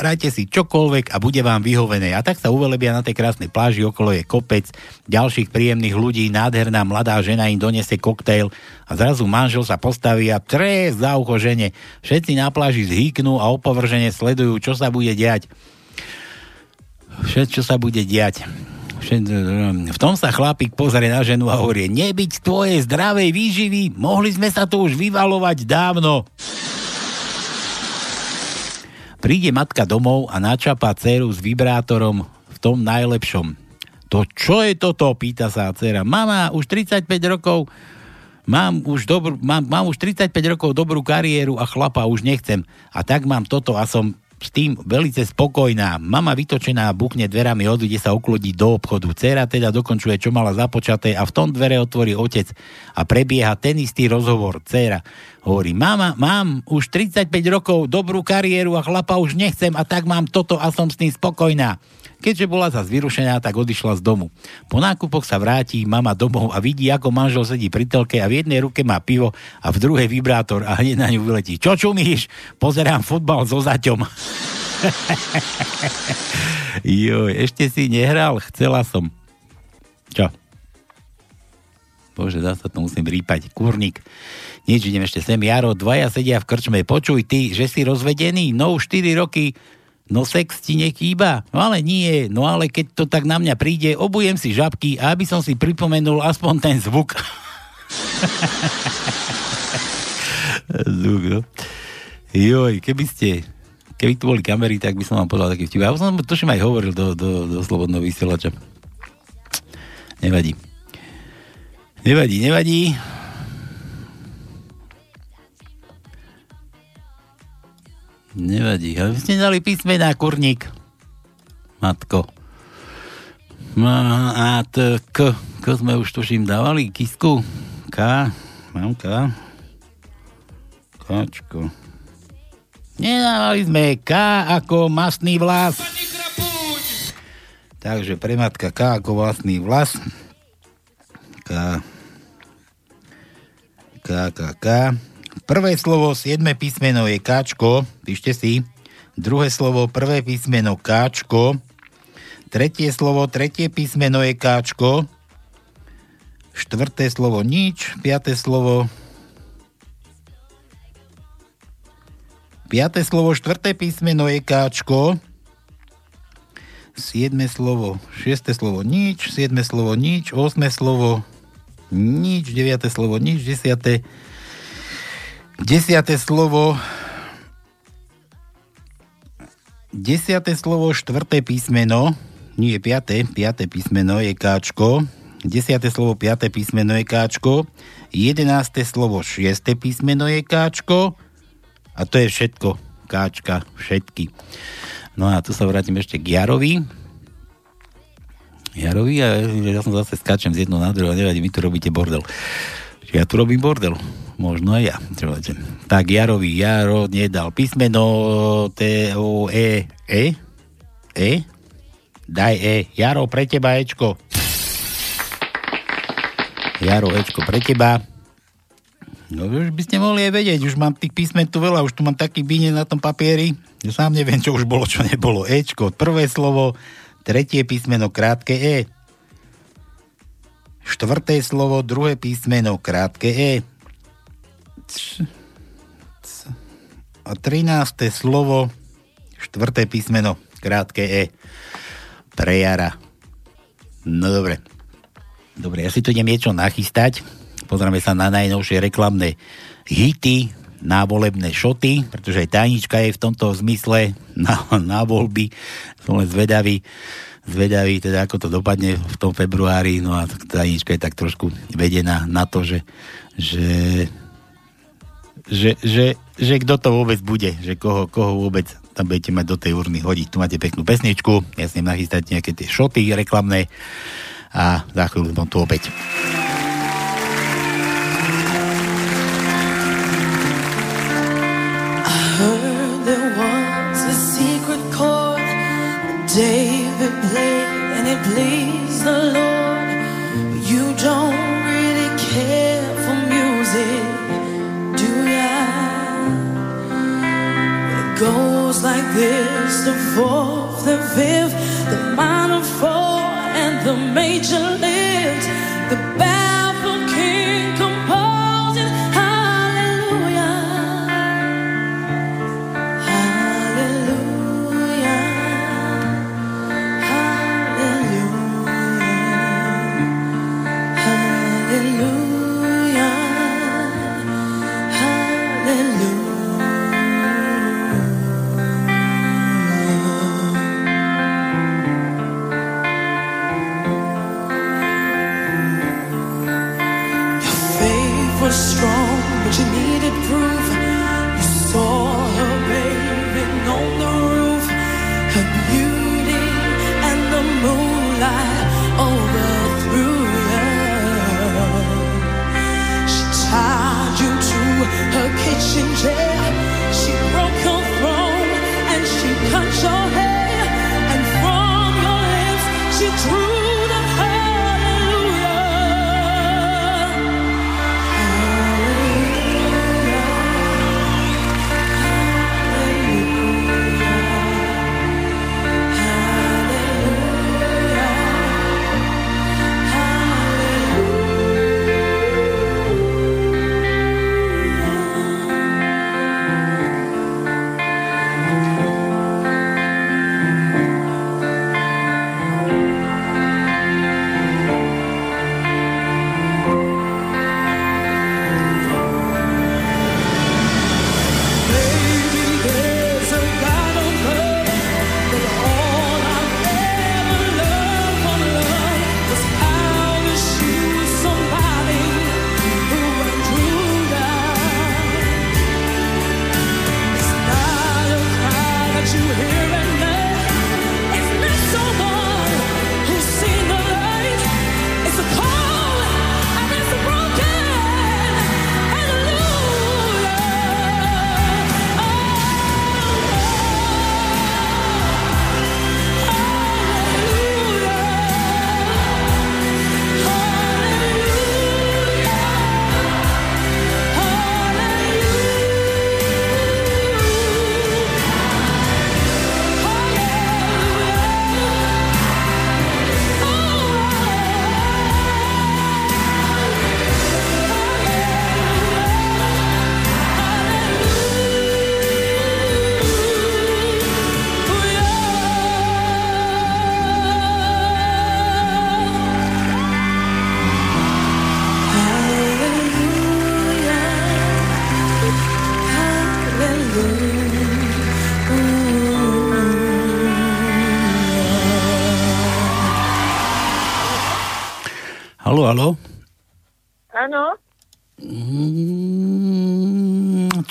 Prajte si čokoľvek a bude vám vyhovené. A tak sa uvelebia na tej krásnej pláži, okolo je kopec ďalších príjemných ľudí, nádherná mladá žena im donese koktejl a zrazu manžel sa postaví a trés za ucho žene. Všetci na pláži zhýknú a opovržene sledujú, čo sa bude diať. Všetko sa bude diať. V tom sa chlapík pozrie na ženu a hovorí, nebyť tvojej zdravej výživy, mohli sme sa tu už vyvalovať dávno. Príde matka domov a načapá dceru s vibrátorom v tom najlepšom. To čo je toto? Pýta sa dcera. Mama, už 35 rokov mám už, dobrú, mám, mám už 35 rokov dobrú kariéru a chlapa už nechcem. A tak mám toto a som s tým velice spokojná. Mama vytočená bukne dverami, odíde sa uklodiť do obchodu. Cera teda dokončuje, čo mala započaté a v tom dvere otvorí otec a prebieha ten istý rozhovor. Cera hovorí, mama, mám už 35 rokov, dobrú kariéru a chlapa už nechcem a tak mám toto a som s tým spokojná. Keďže bola zase vyrušená, tak odišla z domu. Po nákupoch sa vráti mama domov a vidí, ako manžel sedí pri telke a v jednej ruke má pivo a v druhej vibrátor a hneď na ňu vyletí. Čo čumíš? Pozerám futbal so zaťom. (laughs) Joj, ešte si nehral? Chcela som. Čo? Bože, zase to musím rýpať. Kurník. Nič, idem ešte sem. Jaro, dvaja sedia v krčme. Počuj ty, že si rozvedený? No už 4 roky No sex ti nechýba? No ale nie, no ale keď to tak na mňa príde, obujem si žabky a aby som si pripomenul aspoň ten zvuk. (laughs) zvuk, no. Joj, keby ste, keby tu boli kamery, tak by som vám podal taký vtip. Ja som tuším aj hovoril do, do, do slobodného vysielača. Nevadí. Nevadí, nevadí. Nevadí. Ale ste dali písmená, kurník. Matko. A t, k, k sme už tuším dávali, kisku. K, mám K. Kačko. Nedávali sme K ako masný vlas. Takže prematka K ako vlastný vlas. K. K, K, K. Prvé slovo, siedme písmeno je Káčko, píšte si. Druhé slovo, prvé písmeno Káčko. Tretie slovo, tretie písmeno je Káčko. Štvrté slovo nič. Piaté slovo Piaté slovo, štvrté písmeno je Káčko. Siedme slovo, šiesté slovo nič, siedme slovo nič, osme slovo nič, deviate slovo nič, desiate Desiate slovo Desiate slovo, štvrté písmeno, nie piaté, piaté písmeno je káčko. Desiate slovo, piaté písmeno je káčko. Jedenácté slovo, šiesté písmeno je káčko. A to je všetko. Káčka, všetky. No a tu sa vrátim ešte k Jarovi. Jarovi a ja som zase skáčem z jedno na druhé, nevadí, vy tu robíte bordel. Ja tu robím bordel. Možno aj ja. Tak Jarovi, Jaro nedal písmeno T, O, E, E? E? Daj E. Jaro, pre teba Ečko. Jaro, Ečko, pre teba. No už by ste mohli aj vedieť, už mám tých písmen tu veľa, už tu mám taký bíne na tom papieri, že sám neviem, čo už bolo, čo nebolo. Ečko, prvé slovo, tretie písmeno, krátke E. Štvrté slovo, druhé písmeno, krátke E. A trinácté slovo, štvrté písmeno, krátke E. Pre jara. No dobre. Dobre, ja si tu idem niečo nachystať. Pozrieme sa na najnovšie reklamné hity, návolebné šoty, pretože aj tajnička je v tomto zmysle na, na voľby. Som len zvedavý, zvedavý, teda ako to dopadne v tom februári, no a tajnička je tak trošku vedená na to, že, že že, že, že kto to vôbec bude, že koho, koho vôbec tam budete mať do tej urny hodiť. Tu máte peknú pesničku, ja s ním nachystať nejaké tie šoty reklamné a za chvíľu som tu opäť. David played and it pleased the Lord. Goes like this the fourth, the fifth, the minor four, and the major lift. The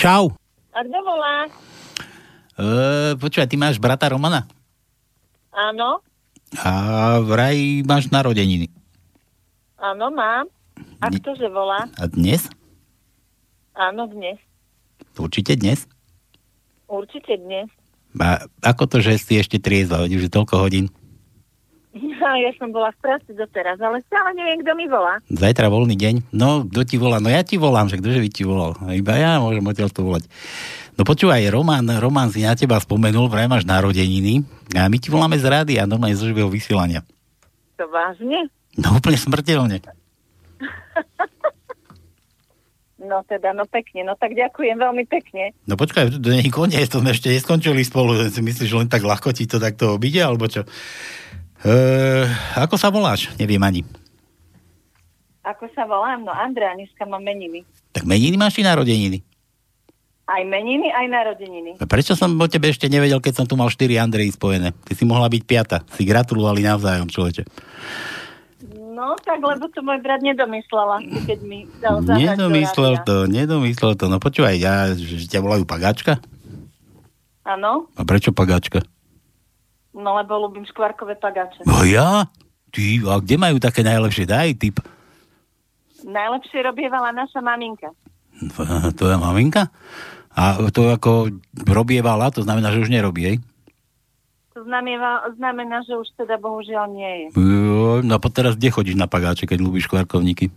čau. a kto volá? E, počúvaj, ty máš brata Romana? Áno, A vraj máš narodeniny. áno, mám. A ktože volá? A dnes? Áno, dnes. Určite dnes? Určite dnes. A ako to, že si ešte triezva, je toľko hodín? Ja som bola v práci doteraz, ale stále neviem, kto mi volá. Zajtra voľný deň. No, kto ti volá? No ja ti volám, že ktože by ti volal? Iba ja môžem odtiaľ to volať. No počúvaj, Roman, Roman si na teba spomenul, vraj máš narodeniny a my ti voláme z rády a normálne zo živého vysielania. To vážne? No úplne smrteľne. (laughs) No teda, no pekne, no tak ďakujem veľmi pekne. No počkaj, to nie je koniec, to sme ešte neskončili spolu. Si myslíš, že len tak ľahko ti to takto obíde, alebo čo? E, ako sa voláš? Neviem ani. Ako sa volám? No Andrea, dneska mám meniny. Tak meniny máš i narodeniny. Aj meniny, aj narodeniny. A Prečo som o tebe ešte nevedel, keď som tu mal 4 Andreji spojené? Ty si mohla byť piata. Si gratulovali navzájom, človeče. No, tak lebo to môj brat nedomyslela, keď mi dal Nedomyslel to, nedomyslel to. No počúvaj, ja, že ťa volajú pagáčka? Áno, A prečo pagáčka? No lebo ľúbim škvarkové pagáče. No ja? Ty, a kde majú také najlepšie? Daj typ. Najlepšie robievala naša maminka. (laughs) Tvoja maminka? A to ako robievala, to znamená, že už nerobí, hej? To znamená, znamená, že už teda bohužiaľ nie je. Jo, No a po teraz kde chodíš na pagáče, keď ľúbiš kvarkovníky?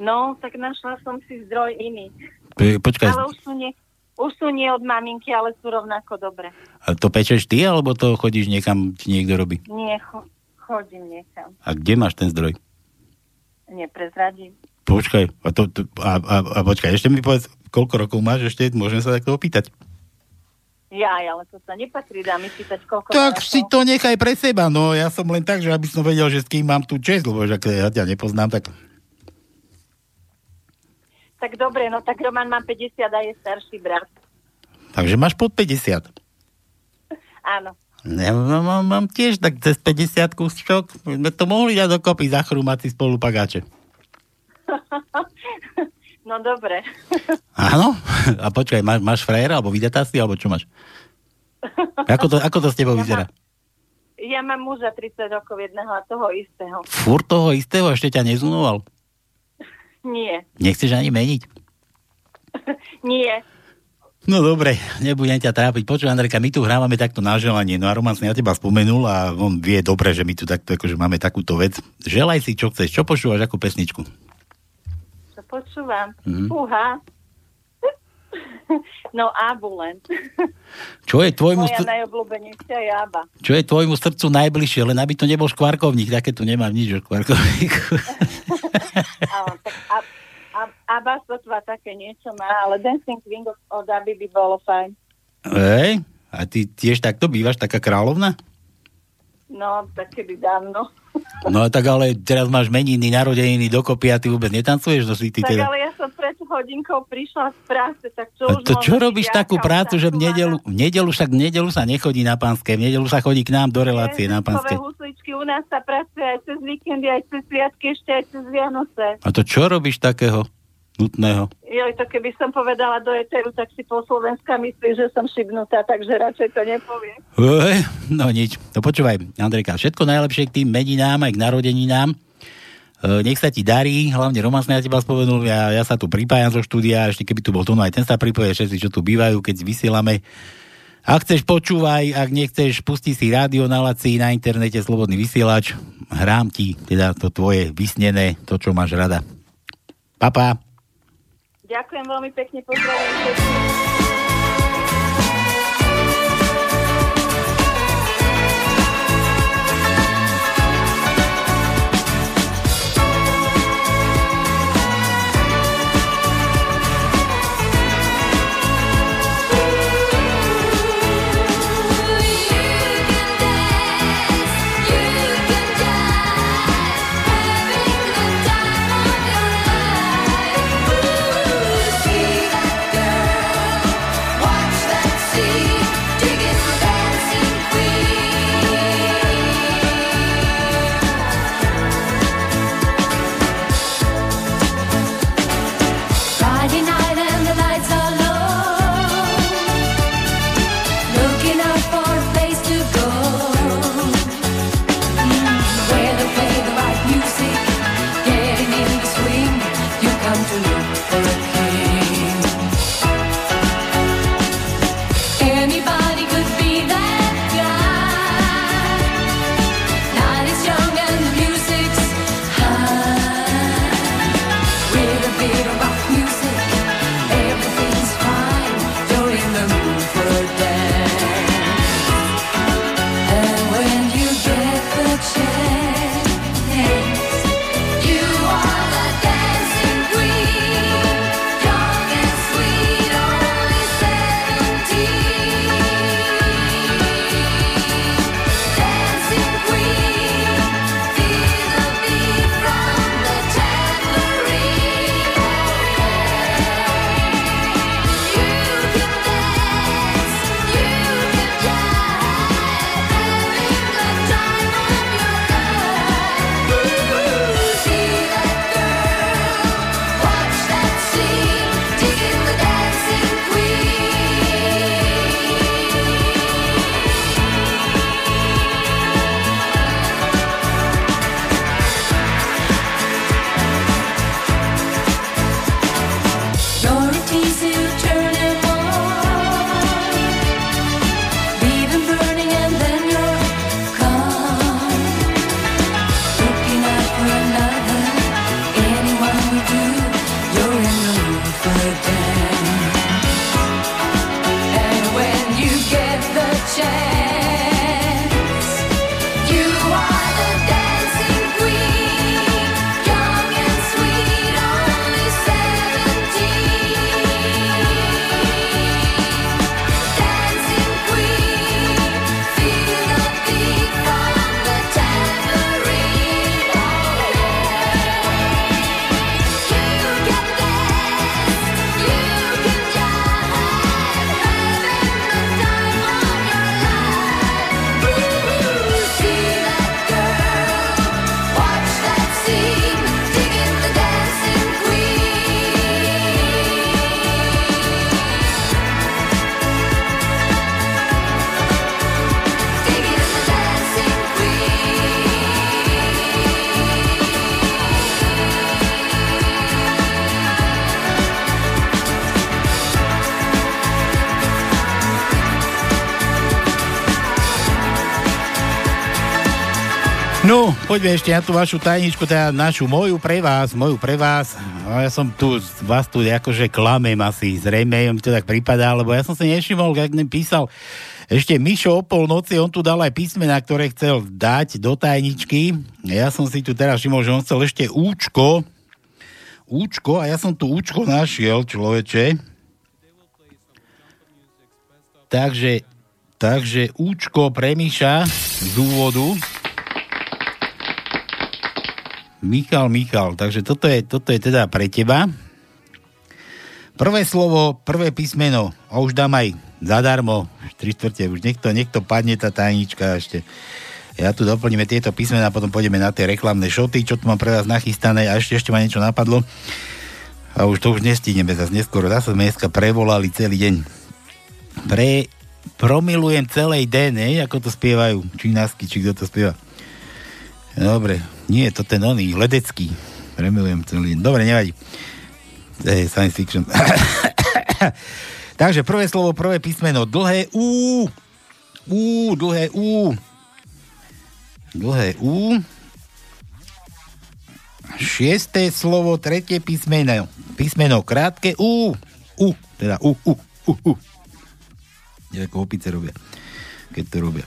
No, tak našla som si zdroj iný. Počkaj, Ale už sú, nie, už sú nie od maminky, ale sú rovnako dobre. a to pečeš ty, alebo to chodíš niekam, ti niekto robí? Nie, cho, chodím niekam. A kde máš ten zdroj? Neprezradím. Počkaj, a, to, to, a, a, a počkaj, ešte mi povedz, koľko rokov máš ešte, môžem sa takto opýtať. Ja, ale to sa nepatrí, dá mi pýtať, koľko Tak si to nechaj pre seba, no ja som len tak, že aby som vedel, že s kým mám tú čest, lebo že ja ťa nepoznám, tak Tak dobre, no tak Roman má 50 a je starší brat. takže máš pod 50. Áno. Ja mám, mám, mám tiež tak cez 50 šok. My sme to mohli dať dokopy, zachrúmať si spolu pagáče. (laughs) no dobre. Áno? A počkaj, máš, máš frajera, alebo vydatá si, alebo čo máš? Ako to, ako to s tebou vyzerá? Ja mám muža 30 rokov jedného a toho istého. Fúr toho istého ešte ťa nezunoval? Nie. Nechceš ani meniť? (laughs) Nie. No dobre, nebudem ťa trápiť. Počuj, Andrejka, my tu hrávame takto na želanie. No a Roman na teba spomenul a on vie dobre, že my tu takto, akože máme takúto vec. Želaj si, čo chceš. Čo počúvaš, akú pesničku? Čo počúvam? Mhm. Fúha. (laughs) no Abu len. (laughs) Čo je tvojmu, Moja str- najobľúbenejšia je Aba. čo je tvojmu srdcu najbližšie? Len aby to nebol škvarkovník, také tu nemám nič o škvarkovníku. (laughs) Abba sotva také niečo má, ale Dancing Queen od- Aby by bolo fajn. Hej, a ty tiež takto bývaš, taká kráľovna? No, tak kedy dávno. No tak ale teraz máš meniny, narodeniny dokopy a ty vôbec netancuješ, no si ty tak teda... ale ja som pred hodinkou prišla z práce, tak čo A už to čo robíš byť takú prácu, že v nedelu, v nedelu však v nedelu sa nechodí na pánske, v nedelu sa chodí k nám do relácie na pánske. Husličky, u nás sa pracuje aj cez víkendy, aj cez sviatky, ešte aj cez Vianoce. A to čo robíš takého nutného? Joj, to keby som povedala do Eteru, tak si po Slovenska myslí, že som šibnutá, takže radšej to nepoviem. No nič. No počúvaj, Andrejka, všetko najlepšie k tým meninám aj k narodeninám. E, nech sa ti darí, hlavne Roman sa na teba spomenul, ja, ja sa tu pripájam zo štúdia, ešte keby tu bol Tono, aj ten sa pripoje, všetci, čo tu bývajú, keď vysielame. Ak chceš, počúvaj, ak nechceš, pusti si rádio na laci, na internete Slobodný vysielač, hrám ti teda to tvoje vysnené, to, čo máš rada. Papa. Ďakujem veľmi pekne, pozdravujem poďme ešte na tú vašu tajničku, teda našu moju pre vás, moju pre vás. No, ja som tu, vás tu akože klamem asi, zrejme mi to tak prípada, lebo ja som si nevšimol, jak mi písal ešte Mišo o polnoci, on tu dal aj písmena, ktoré chcel dať do tajničky. Ja som si tu teraz všimol, že on chcel ešte účko, účko a ja som tu účko našiel, človeče. Takže, takže účko pre Miša z úvodu. Michal, Michal, takže toto je, toto je teda pre teba. Prvé slovo, prvé písmeno, a už dám aj zadarmo, 3 štvrte, už niekto, niekto padne tá tajnička ešte. Ja tu doplníme tieto písmená, potom pôjdeme na tie reklamné šoty, čo tu mám pre vás nachystané a ešte, ešte ma niečo napadlo. A už to už nestihneme zase neskôr. Zase sme dneska prevolali celý deň. Pre, promilujem deň, ne? ako to spievajú čínasky, či kto to spieva. Dobre, nie, to ten oný, ledecký. Premilujem celý. Dobre, nevadí. To je science fiction. (coughs) Takže prvé slovo, prvé písmeno, dlhé U. U, dlhé U. Dlhé U. Šiesté slovo, tretie písmeno. Písmeno krátke U. U, teda U, U, U, U. Nie ako opice robia, keď to robia.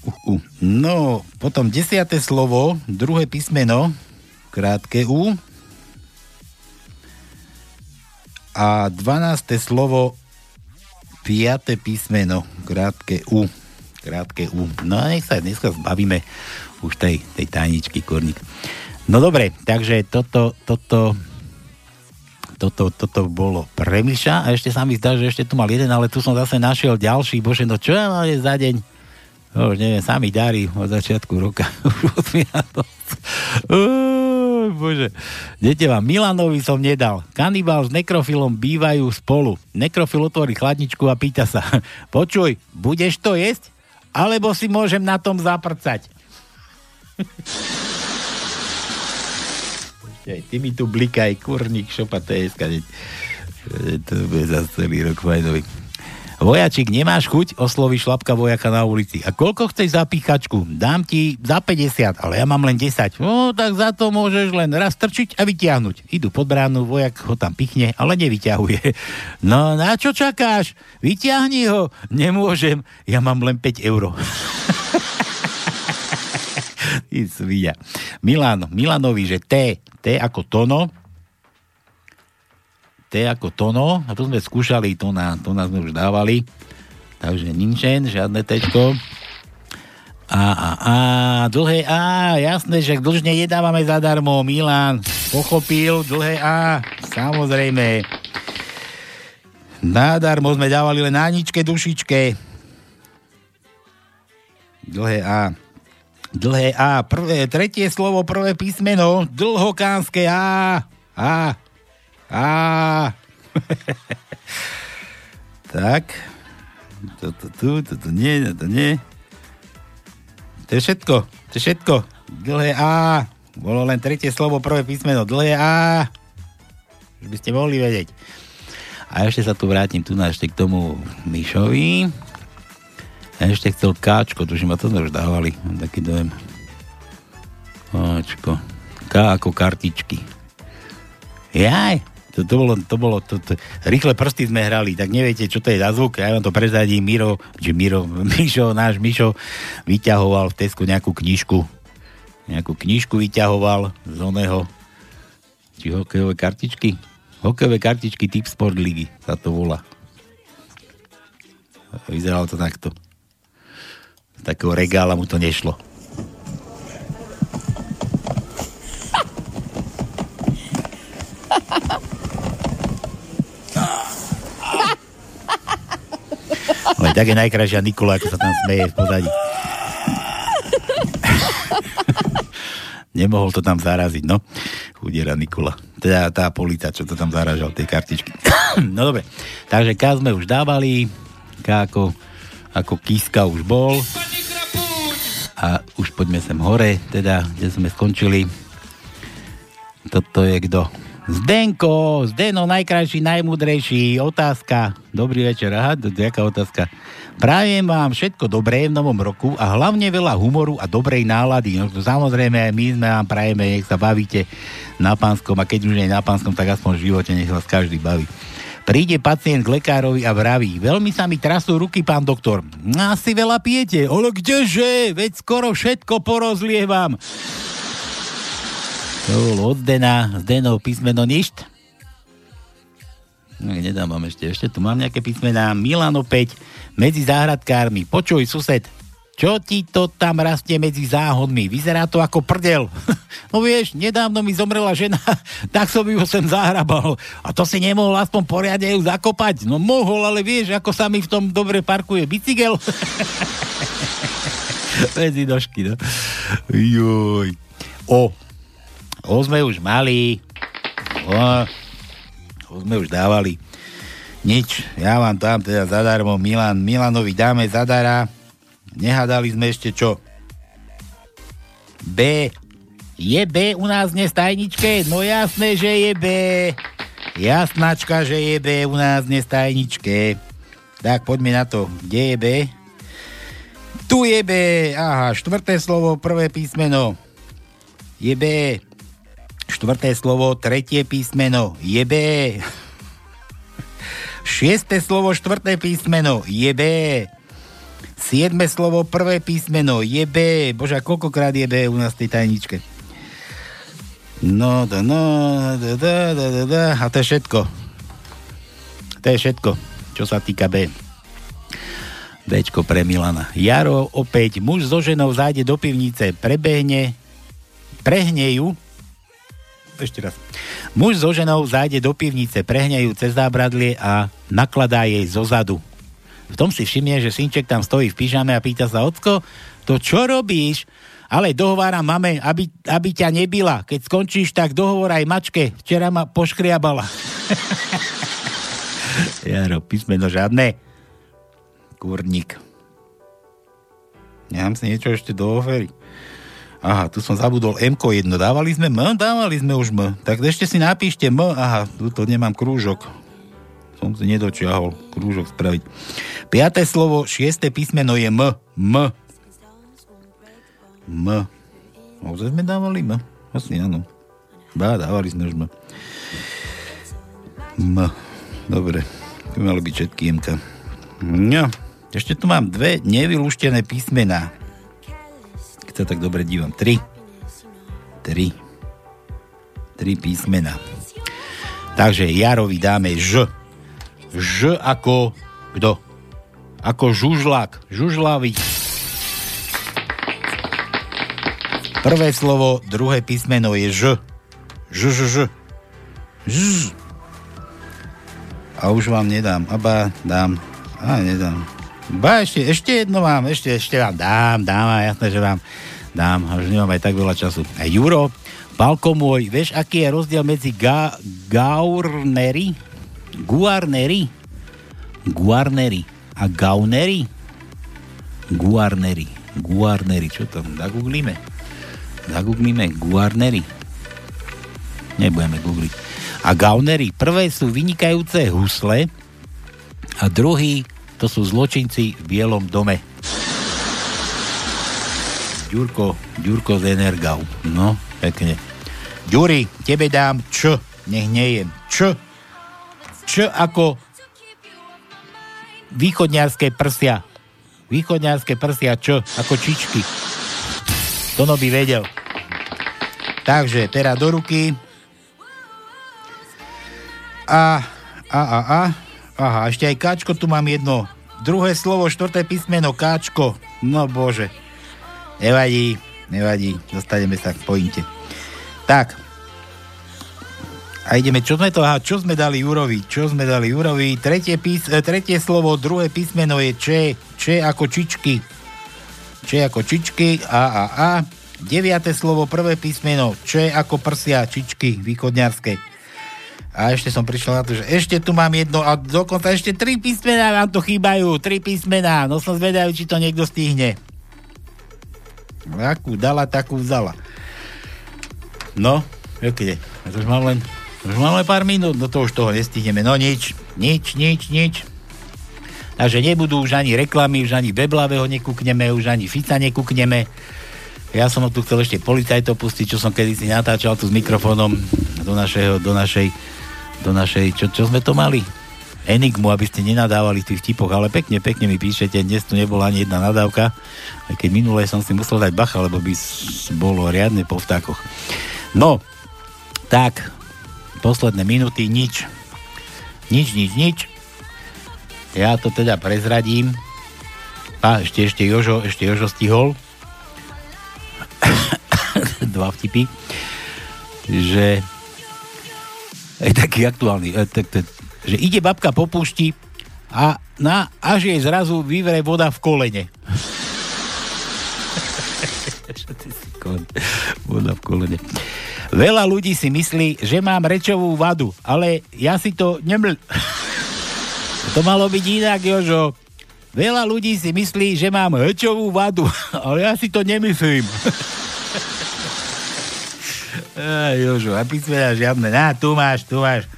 Uh. No, potom desiate slovo, druhé písmeno, krátke U. A dvanácté slovo, piaté písmeno, krátke U. Krátke U. No a nech sa dneska zbavíme už tej, tej tajničky, kurník. No dobre, takže toto, toto, toto, toto bolo pre Miša a ešte sa mi zdá, že ešte tu mal jeden, ale tu som zase našiel ďalší, bože, no čo je za deň? No, už neviem, sami darí od začiatku roka. (laughs) Uj, bože. Dete vám, Milanovi som nedal. Kanibál s nekrofilom bývajú spolu. Nekrofil otvorí chladničku a pýta sa, (laughs) počuj, budeš to jesť? Alebo si môžem na tom zaprcať? Aj ty mi tu blikaj, kurník, šopa, to je. To bude za celý rok fajnový. Vojačik, nemáš chuť? Osloví šlapka vojaka na ulici. A koľko chceš za píchačku? Dám ti za 50, ale ja mám len 10. No, tak za to môžeš len raz trčiť a vytiahnuť. Idú pod bránu, vojak ho tam pichne, ale nevyťahuje. (laughs) No, na čo čakáš? Vyťahni ho. Nemôžem, ja mám len 5 eur. (laughs) Ty svíja. Milan, Milanovi, že T, T ako Tono, T ako Tono, a to sme skúšali, to na, to na sme už dávali, takže Ninchen, žiadne tečko. A, a, a, dlhé A, jasné, že dlžne nedávame zadarmo, Milan, pochopil, dlhé A, samozrejme. Nadarmo sme dávali len Aničke, dušičke. Dlhé A. Dlhé A. Prvé, tretie slovo, prvé písmeno, dlhokánske A. A. A. (laughs) tak. Toto tu, toto nie, toto nie. To je všetko, to je všetko. Dlhé A. Bolo len tretie slovo, prvé písmeno. Dlhé A. Už by ste mohli vedieť. A ešte sa tu vrátim tu na ešte k tomu Myšovi. A ešte chcel Káčko, tužím, a to sme už dávali. Mám taký dojem. Káčko. K ako kartičky. Jaj, to, to bolo, to bolo to, to, rýchle prsty sme hrali, tak neviete, čo to je za zvuk, ja vám to prezadím, Miro, či Miro, (laughs) Mišo, náš Mišo vyťahoval v Tesku nejakú knižku, nejakú knižku vyťahoval z oného, či hokejové kartičky, hokejové kartičky typ Sport Ligy sa to volá. Vyzeralo to takto. Z takého regála mu to nešlo. Ale tak je najkrajšia Nikola, ako sa tam smeje v pozadí. Nemohol to tam zaraziť, no. Chudiera Nikola. Teda tá polica, čo to tam zaražal, tie kartičky. (coughs) no dobre, takže K sme už dávali, K ako, ako Kiska už bol. A už poďme sem hore, teda, kde sme skončili. Toto je kto? Zdenko, Zdeno, najkrajší, najmudrejší, otázka. Dobrý večer, aha, jaká otázka. Prajem vám všetko dobré v novom roku a hlavne veľa humoru a dobrej nálady. No, samozrejme, my sme vám prajeme, nech sa bavíte na pánskom a keď už nie na pánskom, tak aspoň v živote nech vás každý baví. Príde pacient k lekárovi a vraví, veľmi sa mi trasú ruky, pán doktor. Asi veľa pijete, ale kdeže, veď skoro všetko porozlievam. To bol od Zdena, Zdenov písmeno ništ. No, nedám vám ešte, ešte tu mám nejaké písmená. Milan opäť, medzi záhradkármi. Počuj, sused, čo ti to tam rastie medzi záhodmi? Vyzerá to ako prdel. (laughs) no vieš, nedávno mi zomrela žena, (laughs) tak som ju sem zahrabal. A to si nemohol aspoň poriadne ju zakopať? No mohol, ale vieš, ako sa mi v tom dobre parkuje bicykel. (laughs) medzi nožky, no. Joj. O, o sme už mali. O, o sme už dávali. Nič, ja vám tam teda zadarmo Milan, Milanovi dáme zadara. Nehadali sme ešte čo? B. Je B u nás dnes tajničke? No jasné, že je B. Jasnačka, že je B u nás dnes tajničke. Tak poďme na to. Kde je B? Tu je B. Aha, štvrté slovo, prvé písmeno. Je B. Štvrté slovo, tretie písmeno. Je B. Šiesté slovo, štvrté písmeno. Je B. Siedme slovo, prvé písmeno. Je B. Bože, a koľkokrát je B u nás v tej tajničke? No, da, no, da, da, da, da, da. A to je všetko. To je všetko, čo sa týka B. Bčko pre Milana. Jaro opäť, muž so ženou zájde do pivnice, prebehne, prehne ju, ešte raz. Muž so ženou zájde do pivnice, prehnejú cez zábradlie a nakladá jej zo zadu. V tom si všimne, že synček tam stojí v pyžame a pýta sa, ocko, to čo robíš? Ale dohováram mame, aby, aby ťa nebila. Keď skončíš, tak dohovor aj mačke. Včera ma poškriabala. (laughs) Jaro, písmeno žiadne. Kurník. Nemám si niečo ešte do ofery. Aha, tu som zabudol m jedno. Dávali sme M? Dávali sme už M. Tak ešte si napíšte M. Aha, tu to nemám krúžok. Som si nedočiahol krúžok spraviť. Piaté slovo, šiesté písmeno je M. M. M. Ozaj sme dávali M? Asi áno. Bá, dávali sme už M. M. Dobre. Tu malo byť všetky MK. No. Ešte tu mám dve nevylúštené písmená sa tak dobre dívam. Tri. Tri. Tri písmena. Takže Jarovi dáme Ž. Ž ako kto? Ako žužlák. Žužlavý. Prvé slovo, druhé písmeno je Ž. Ž, Ž, Ž. Ž. A už vám nedám. Aba, dám. A, nedám. Ba, ešte, ešte jedno vám, ešte, ešte vám dám, dám a jasné, že vám dám, už nemám aj tak veľa času. A Juro, Palko môj, vieš, aký je rozdiel medzi ga, gaurnery, guarnery, guarnery a gaunery? Guarnery, guarnery, čo to? Zagooglíme. Zagooglíme guarnery. Nebudeme googliť. A gaunery, prvé sú vynikajúce husle a druhý to sú zločinci v Bielom dome. Ďurko, Ďurko z Energau. No, pekne. Ďuri, tebe dám Č, nech nejem. Č. Č ako východňarské prsia. Východňarské prsia Č, ako čičky. Tono by vedel. Takže, teraz do ruky. A, a, a, a. Aha, ešte aj Káčko tu mám jedno. Druhé slovo, štvrté písmeno, Káčko. No bože. Nevadí, nevadí. Dostaneme sa k pointe. Tak. A ideme, čo sme to, aha, čo sme dali Jurovi? Čo sme dali Jurovi? Tretie, pís, e, tretie slovo, druhé písmeno je Č. Č ako čičky. Č ako čičky, A, A, A. Deviate slovo, prvé písmeno, Č ako prsia, čičky, východňarské. A ešte som prišiel na to, že ešte tu mám jedno a dokonca ešte tri písmená vám tu chýbajú. Tri písmená. No som zvedavý, či to niekto stihne. Akú dala, takú vzala. No. Ja to už mám len Už máme pár minút, no to už toho nestihneme. No nič, nič, nič, nič. Takže nebudú už ani reklamy, už ani Beblavého nekúkneme, už ani Fica nekúkneme. Ja som tu chcel ešte policajtov pustiť, čo som kedysi natáčal tu s mikrofónom do, našeho, do našej, do našej, čo, čo sme to mali? Enigmu, aby ste nenadávali v tých vtipoch, ale pekne, pekne mi píšete, dnes tu nebola ani jedna nadávka, aj keď minulé som si musel dať bacha, lebo by bolo riadne po vtákoch. No, tak, posledné minúty, nič. Nič, nič, nič. Ja to teda prezradím. A ešte, ešte Jožo, ešte Jožo stihol. (coughs) Dva vtipy. Že je taký aktuálny. E, že ide babka po púšti a na, až jej zrazu vyvre voda v kolene. (laughs) Voda v kolene. Veľa ľudí si myslí, že mám rečovú vadu, ale ja si to neml... (laughs) To malo byť inak, Jožo. Veľa ľudí si myslí, že mám rečovú vadu, (laughs) ale ja si to nemyslím. Jožo, a písmena žiadne. Na, tu máš, tu máš.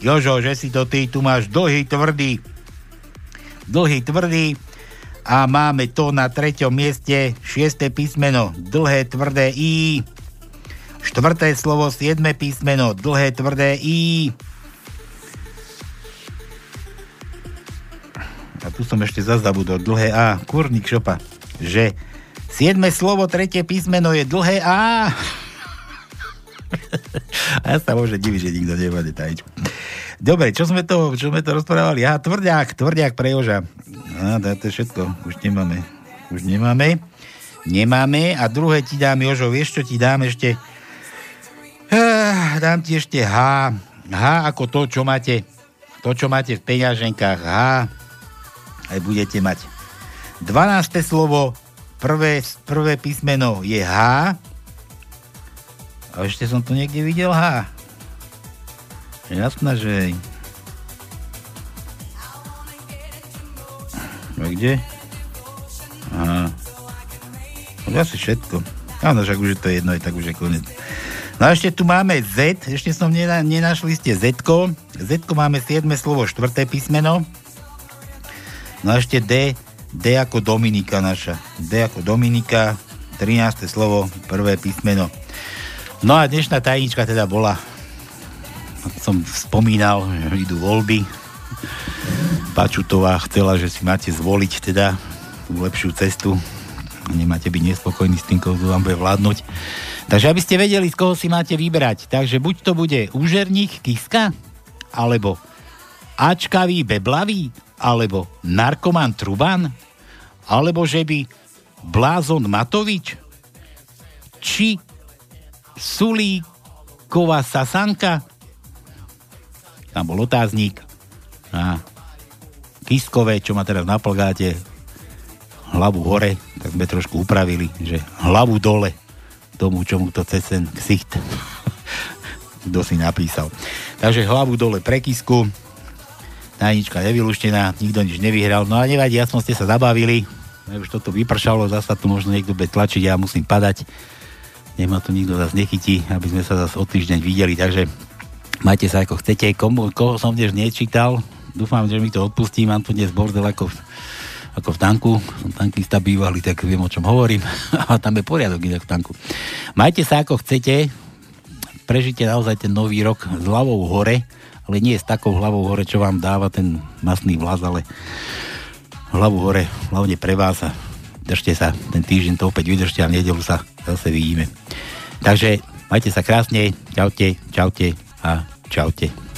Jožo, že si to ty, tu máš dlhý, tvrdý. Dlhý, tvrdý. A máme to na treťom mieste, šiesté písmeno, dlhé, tvrdé I. Štvrté slovo, siedme písmeno, dlhé, tvrdé I. A tu som ešte zazdabudol, dlhé A. Kurník šopa. Že siedme slovo, tretie písmeno je dlhé A. A ja sa môže diviť, že nikto nemá detajičku. Dobre, čo sme to, čo sme to rozprávali? Aha, tvrďák, tvrďák pre Joža. Á, to je všetko, už nemáme. Už nemáme. Nemáme. A druhé ti dám, Jožo, vieš, čo ti dám ešte? Dám ti ešte H. H ako to, čo máte, to, čo máte v peňaženkách. H. Aj budete mať. 12. slovo, prvé, prvé písmeno je H. A ešte som tu niekde videl H. Jasné, že... A kde? Aha. Asi všetko. Áno, však už je to jedno, tak už je koniec. No a ešte tu máme Z, ešte som nena, nenašli ste Z. Z máme 7 slovo, 4. písmeno. No a ešte D, D ako Dominika naša. D ako Dominika, 13. slovo, prvé písmeno. No a dnešná tajnička teda bola, som spomínal, že idú voľby. Pačutová chcela, že si máte zvoliť teda tú lepšiu cestu. Nemáte byť nespokojní s tým, kto vám bude vládnuť. Takže aby ste vedeli, z koho si máte vybrať. Takže buď to bude úžerník Kiska, alebo Ačkavý Beblavý, alebo narkoman Truban, alebo že by Blázon Matovič, či Sulíková Sasanka, tam bol otáznik, a Kiskové, čo má teraz na plgáte, hlavu hore, tak sme trošku upravili, že hlavu dole tomu, čomu to cez ten ksicht. (laughs) Kto si napísal. Takže hlavu dole pre Kisku, tajnička nevyluštená, nikto nič nevyhral, no a nevadí, aspoň ste sa zabavili, už toto vypršalo, zasa tu možno niekto bude tlačiť, ja musím padať, nech ma tu nikto zase nechytí, aby sme sa zase o týždeň videli, takže majte sa ako chcete, komu, koho som dnes nečítal, dúfam, že mi to odpustí, mám tu dnes bordel ako v, ako v tanku, som tankista bývalý, tak viem, o čom hovorím, (laughs) a tam je poriadok inak v tanku. Majte sa ako chcete, prežite naozaj ten nový rok s hlavou hore, ale nie s takou hlavou hore, čo vám dáva ten masný vlaz, ale hlavu hore, hlavne pre vás a držte sa, ten týždeň to opäť vydržte a v nedelu sa zase vidíme. Takže majte sa krásne, čaute, čaute a čaute.